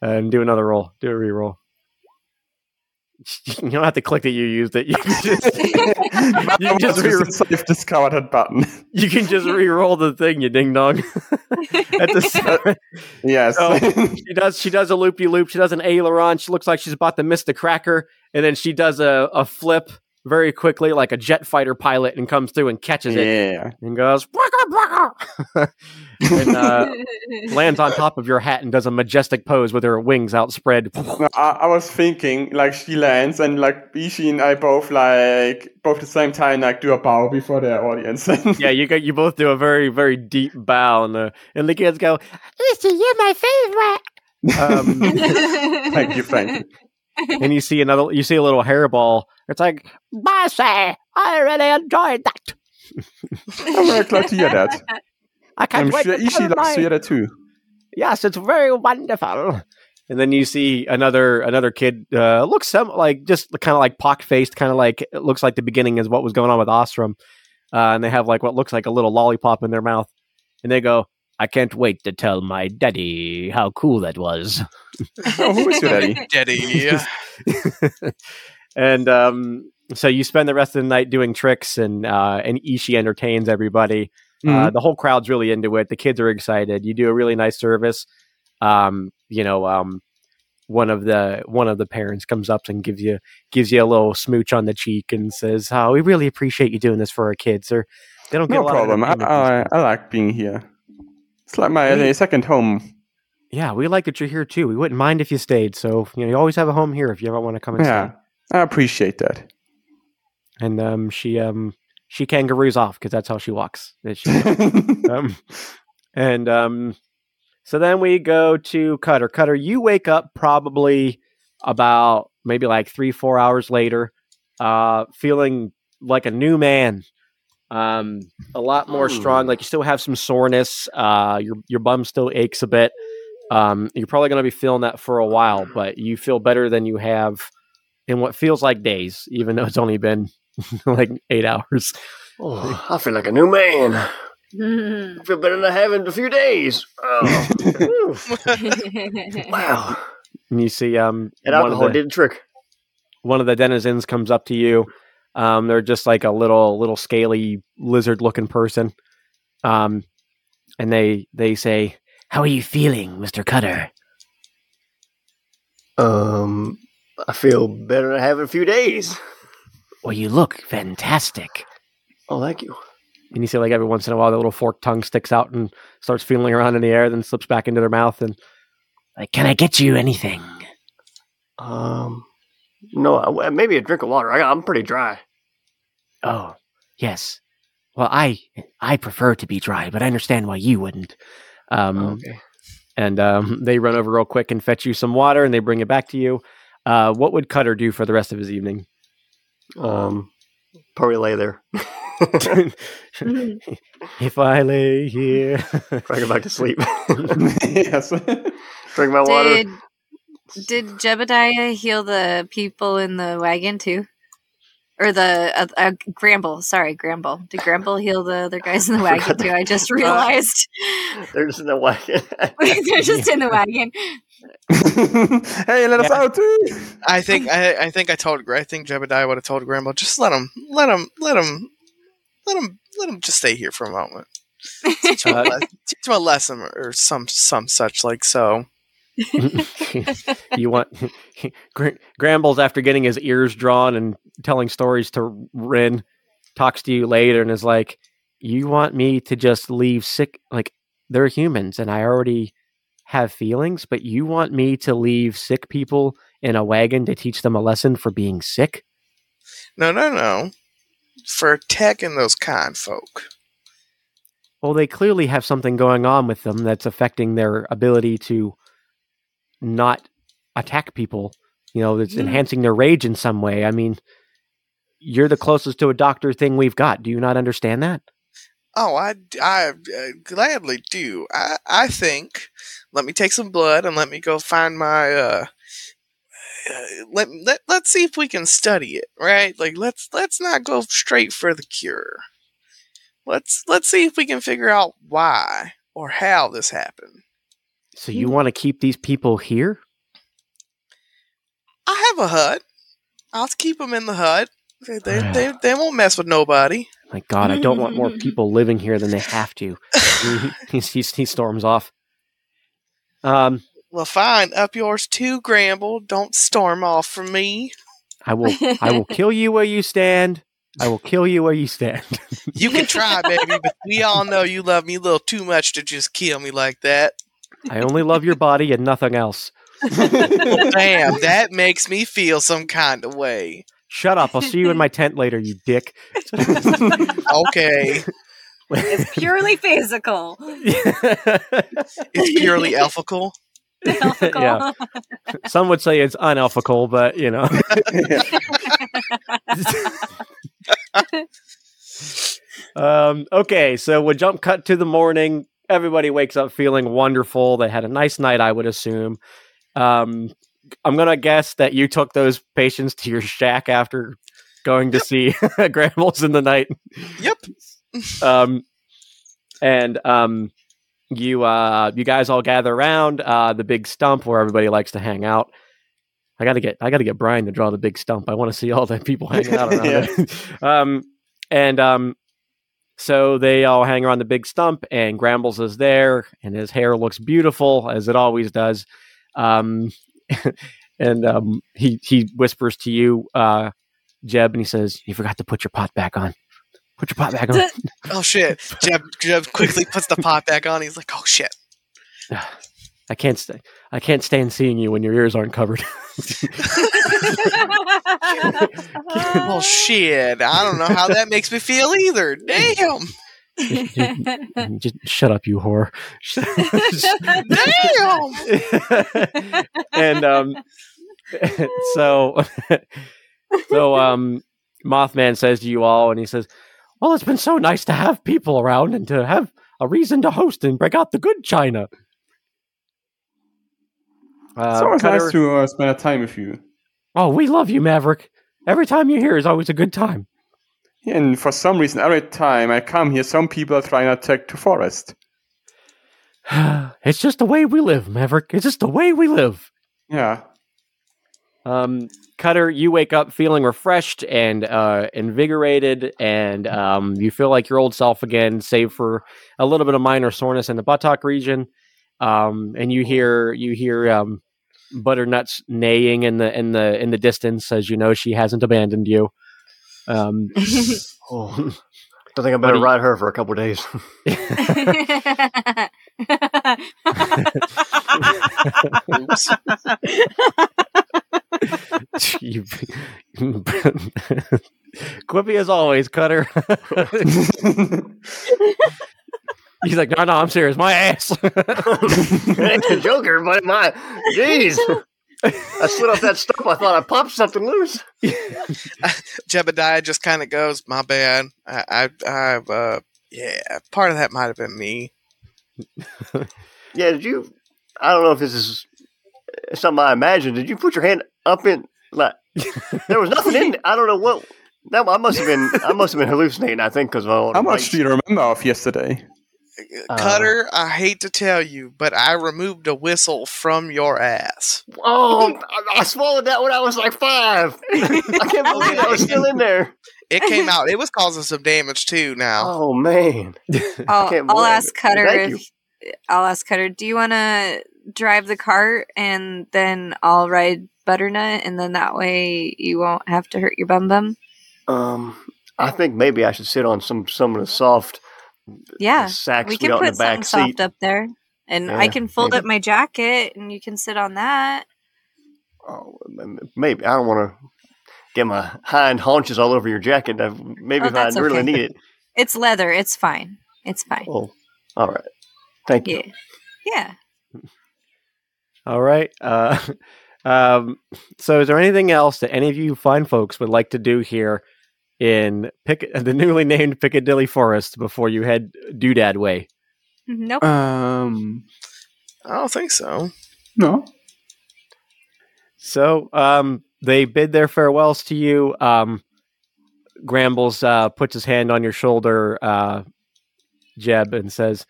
and do another roll. Do a re-roll. You don't have to click that you used it. You can just, you can just re- I've discovered that button. you can just re-roll the thing, you ding dong. At the s- Yes. Oh. she does she does a loopy loop. She does an aileron. She looks like she's about to miss the cracker, and then she does a, a flip very quickly, like a jet fighter pilot, and comes through and catches it and goes "Waka, waka," and uh, lands on top of your hat and does a majestic pose with her wings outspread. No, I, I was thinking like she lands and like Ishi and I both like both at the same time like do a bow before the audience. yeah, you got you both do a very very deep bow, and the and the kids go, "Listen, you're my favorite." Um, thank you, thank you. and you see another, you see a little hairball. It's like, Bossy, I really enjoyed that. I'm very glad to hear that. I can't I'm wait sure to Ishi tell likes to hear that too. Yes, it's very wonderful. And then you see another another kid uh, looks some like just kind of like pock faced, kind of like it looks like the beginning is what was going on with Ostrom. Uh, and they have like what looks like a little lollipop in their mouth, and they go, "I can't wait to tell my daddy how cool that was." Oh, who is your daddy? Jetty. and um, so you spend the rest of the night doing tricks, and uh, and Ishi entertains everybody. Uh, the whole crowd's really into it. The kids are excited. You do a really nice service. Um, you know, um, one of the one of the parents comes up and gives you gives you a little smooch on the cheek and says, "Oh, we really appreciate you doing this for our kids." Or they don't get no a lot of problem. I, I, I like being here. It's like my second home. Yeah, we like that you're here too. We wouldn't mind if you stayed. So you know, you always have a home here if you ever want to come and Yeah, stay. I appreciate that. And um, she um she kangaroos off because that's how she walks. That she, um, and um, so then we go to Cutter. Cutter, you wake up probably about maybe like three four hours later, uh, feeling like a new man. Um, a lot more strong. Like you still have some soreness. Uh, your your bum still aches a bit. Um, you're probably going to be feeling that for a while, but you feel better than you have in what feels like days, even though it's only been like eight hours. Oh, I feel like a new man. I feel better than I have in a few days. Oh, wow. And you see, um, That one of alcohol the, did the trick. one of the denizens comes up to you. Um, they're just like a little, little scaly lizard-looking person. Um, and they they say, "How are you feeling, Mister Cutter?" Um, I feel better than I have in a few days. Well, you look fantastic. Oh, thank you. And you see, like every once in a while, the little forked tongue sticks out and starts feeling around in the air, then slips back into their mouth. And like, can I get you anything? Um, no, maybe a drink of water. I, I'm pretty dry. Oh, yes. Well, I I prefer to be dry, but I understand why you wouldn't. Um, okay. and um, they run over real quick and fetch you some water, and they bring it back to you. Uh, what would Cutter do for the rest of his evening? Um, probably lay there. if I lay here, Try to go back to sleep. yes. drink my water. Did did Jebediah heal the people in the wagon too? Or the uh, uh, Gramble, sorry, Gramble. Did Gramble heal the other guys in the wagon too? I just realized They're just in the wagon. they're just in the wagon. hey, let us Yeah. out too. I think I, I think I told I think Jebediah would have told Grandma just let him let him let him let him let him just stay here for a moment. Teach him, a, teach him a lesson or some some such like so. you want Gr- Gramblz after getting his ears drawn and telling stories to Ryn talks to you later and is like, "You want me to just leave sick? Like they're humans and I already have feelings, but you want me to leave sick people in a wagon to teach them a lesson for being sick?" No, no, no. For attacking those kind folk. Well, they clearly have something going on with them that's affecting their ability to not attack people. You know, it's Hmm. enhancing their rage in some way. I mean, you're the closest to a doctor thing we've got. Do you not understand that? Oh, I, I uh, gladly do. I, I think. Let me take some blood and let me go find my. Uh, uh, let let let's see if we can study it, right? Like let's let's not go straight for the cure. Let's let's see if we can figure out why or how this happened. So you want to keep these people here? I have a hut. I'll keep them in the hut. They they, they, they won't mess with nobody. My God, I don't want more people living here than they have to. he, he, he, he storms off. Um, Well, fine. Up yours too, Gramble. Don't storm off from me. I will, I will kill you where you stand. I will kill you where you stand. You can try, baby, but we all know you love me a little too much to just kill me like that. I only love your body and nothing else. Well, damn, that makes me feel some kind of way. Shut up! I'll see you in my tent later, you dick. Okay, it's purely physical. it's purely ethical. Ethical. Yeah. Some would say it's unethical, but you know. um, okay, so we jump cut to the morning. Everybody wakes up feeling wonderful. They had a nice night, I would assume. Um, I'm gonna guess that you took those patients to your shack after going to see Gramblz in the night. Yep. Um, and um, you uh, you guys all gather around uh, the big stump where everybody likes to hang out. I gotta get I gotta get Brian to draw the big stump. I want to see all the people hanging out around Yeah. it. um, and um, so they all hang around the big stump, and Gramblz is there, and his hair looks beautiful as it always does. Um, and um, he he whispers to you, uh, Jeb, and he says, "You forgot to put your pot back on. Put your pot back on." Oh shit! Jeb, Jeb quickly puts the pot back on. He's like, "Oh shit!" I can't stay. I can't stand seeing you when your ears aren't covered. Well, shit! I don't know how that makes me feel either. Damn! Just shut up, you whore. Damn! and um, so, so um, Mothman says to you all, and he says, "Well, it's been so nice to have people around and to have a reason to host and break out the good china." Uh, it's always Cutter- nice to uh, spend a time with you. Oh, we love you, Maverick. Every time you're here is always a good time. And for some reason, every time I come here, some people are trying to attack the forest. it's just the way we live, Maverick. It's just the way we live. Yeah. Um, Cutter, you wake up feeling refreshed and uh, invigorated, and um, you feel like your old self again, save for a little bit of minor soreness in the buttock region. Um, and you hear you hear um, Butternuts neighing in the in the in the distance, as you know she hasn't abandoned you. Um, Oh, I think I better do you- ride her for a couple days. Oops. you, Quippy as always, Cutter. He's like, no, no, I'm serious. My ass. it ain't the Joker, but my, jeez. I slid off that stump. I thought I popped something loose. Jebediah just kind of goes, "My bad. I, I, I've, uh, yeah, part of that might have been me." Yeah, did you? I don't know if this is something I imagined. Did you put your hand up in like there was nothing in? I don't know what. That I must have been. I must have been hallucinating. I think because of all. How much lights. do you remember of yesterday? Uh, Cutter, I hate to tell you, but I removed a whistle from your ass. Oh, I, I swallowed that when I was like five. I can't believe that was still in there. It came out. It was causing some damage too. Now, Oh man. I'll, can't I'll ask. Cutter Thank if I'll ask Cutter. Do you want to drive the cart and then I'll ride Butternut, and then that way you won't have to hurt your bum bum. Um, I think maybe I should sit on some some of the soft Yeah, sacks we we, can got in put the back something seat. soft up there, and I can fold maybe. up my jacket, and you can sit on that. Oh, maybe I don't want to. get my hind haunches all over your jacket. Maybe Oh, if I that's really need it. It's leather. It's fine. It's fine. Oh, all right. Thank you. Yeah. Yeah. All right. Uh, um, so, is there anything else that any of you fine folks would like to do here in Pick- the newly named Pickadilly Forest before you head Doodad Way? Nope. Um, I don't think so. no. So, um, they bid their farewells to you. Um, Gramblz uh, puts his hand on your shoulder, uh, Jeb, and says,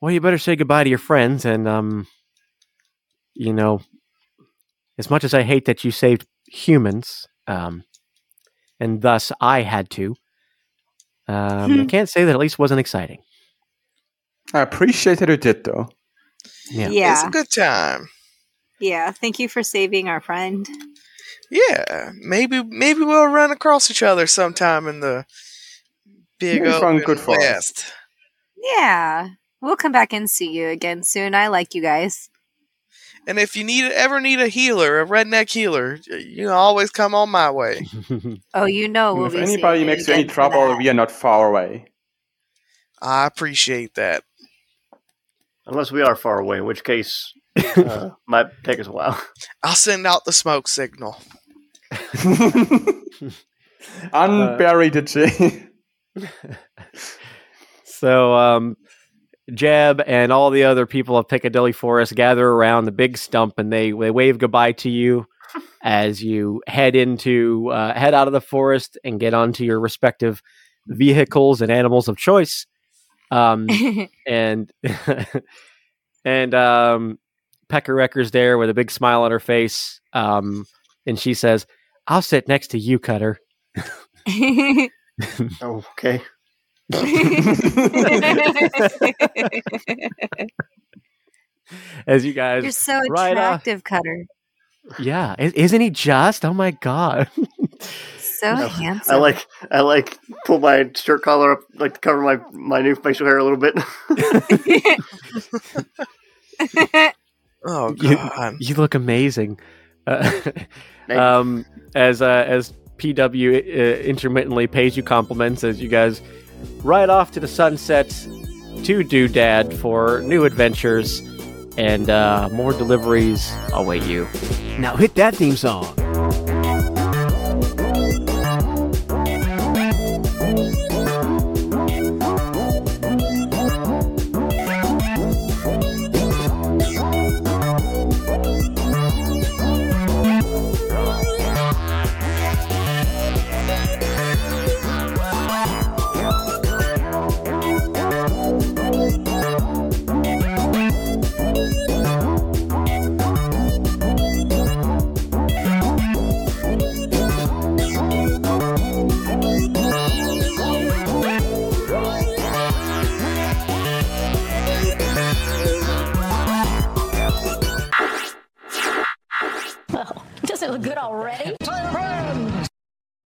"Well, you better say goodbye to your friends, and um, you know, as much as I hate that you saved humans, um, and thus I had to, um, I can't say that at least wasn't exciting. I appreciate that you did, though. Yeah. Yeah. It's a good time. Yeah. Thank you for saving our friend. Yeah, maybe maybe we'll run across each other sometime in the big Maybe find good for us. Yeah. We'll come back and see you again soon. I like you guys. And if you need ever need a healer, a redneck healer, you can always come on my way. Oh, you know we'll if anybody makes you any trouble, that. we are not far away. I appreciate that. Unless we are far away, in which case uh, might take us a while. I'll send out the smoke signal. Unbury the J. So, um, Jeb and all the other people of Pickadilly Forest gather around the big stump and they, they wave goodbye to you as you head into uh, head out of the forest and get onto your respective vehicles and animals of choice. Um, and and um, Pecker Wrecker's there with a big smile on her face, um, and she says, "I'll sit next to you, Cutter." Oh, okay. As you guys You're so Right off. attractive, Cutter. Yeah, is, isn't he just? Oh my god! So No, handsome. I like I like pull my shirt collar up like to cover my my new facial hair a little bit. Oh You- god. you look amazing. Uh, um, as uh, as PW uh, intermittently pays you compliments as you guys ride off to the sunset to Doodad for new adventures and uh, more deliveries await you. Now hit that theme song. Already?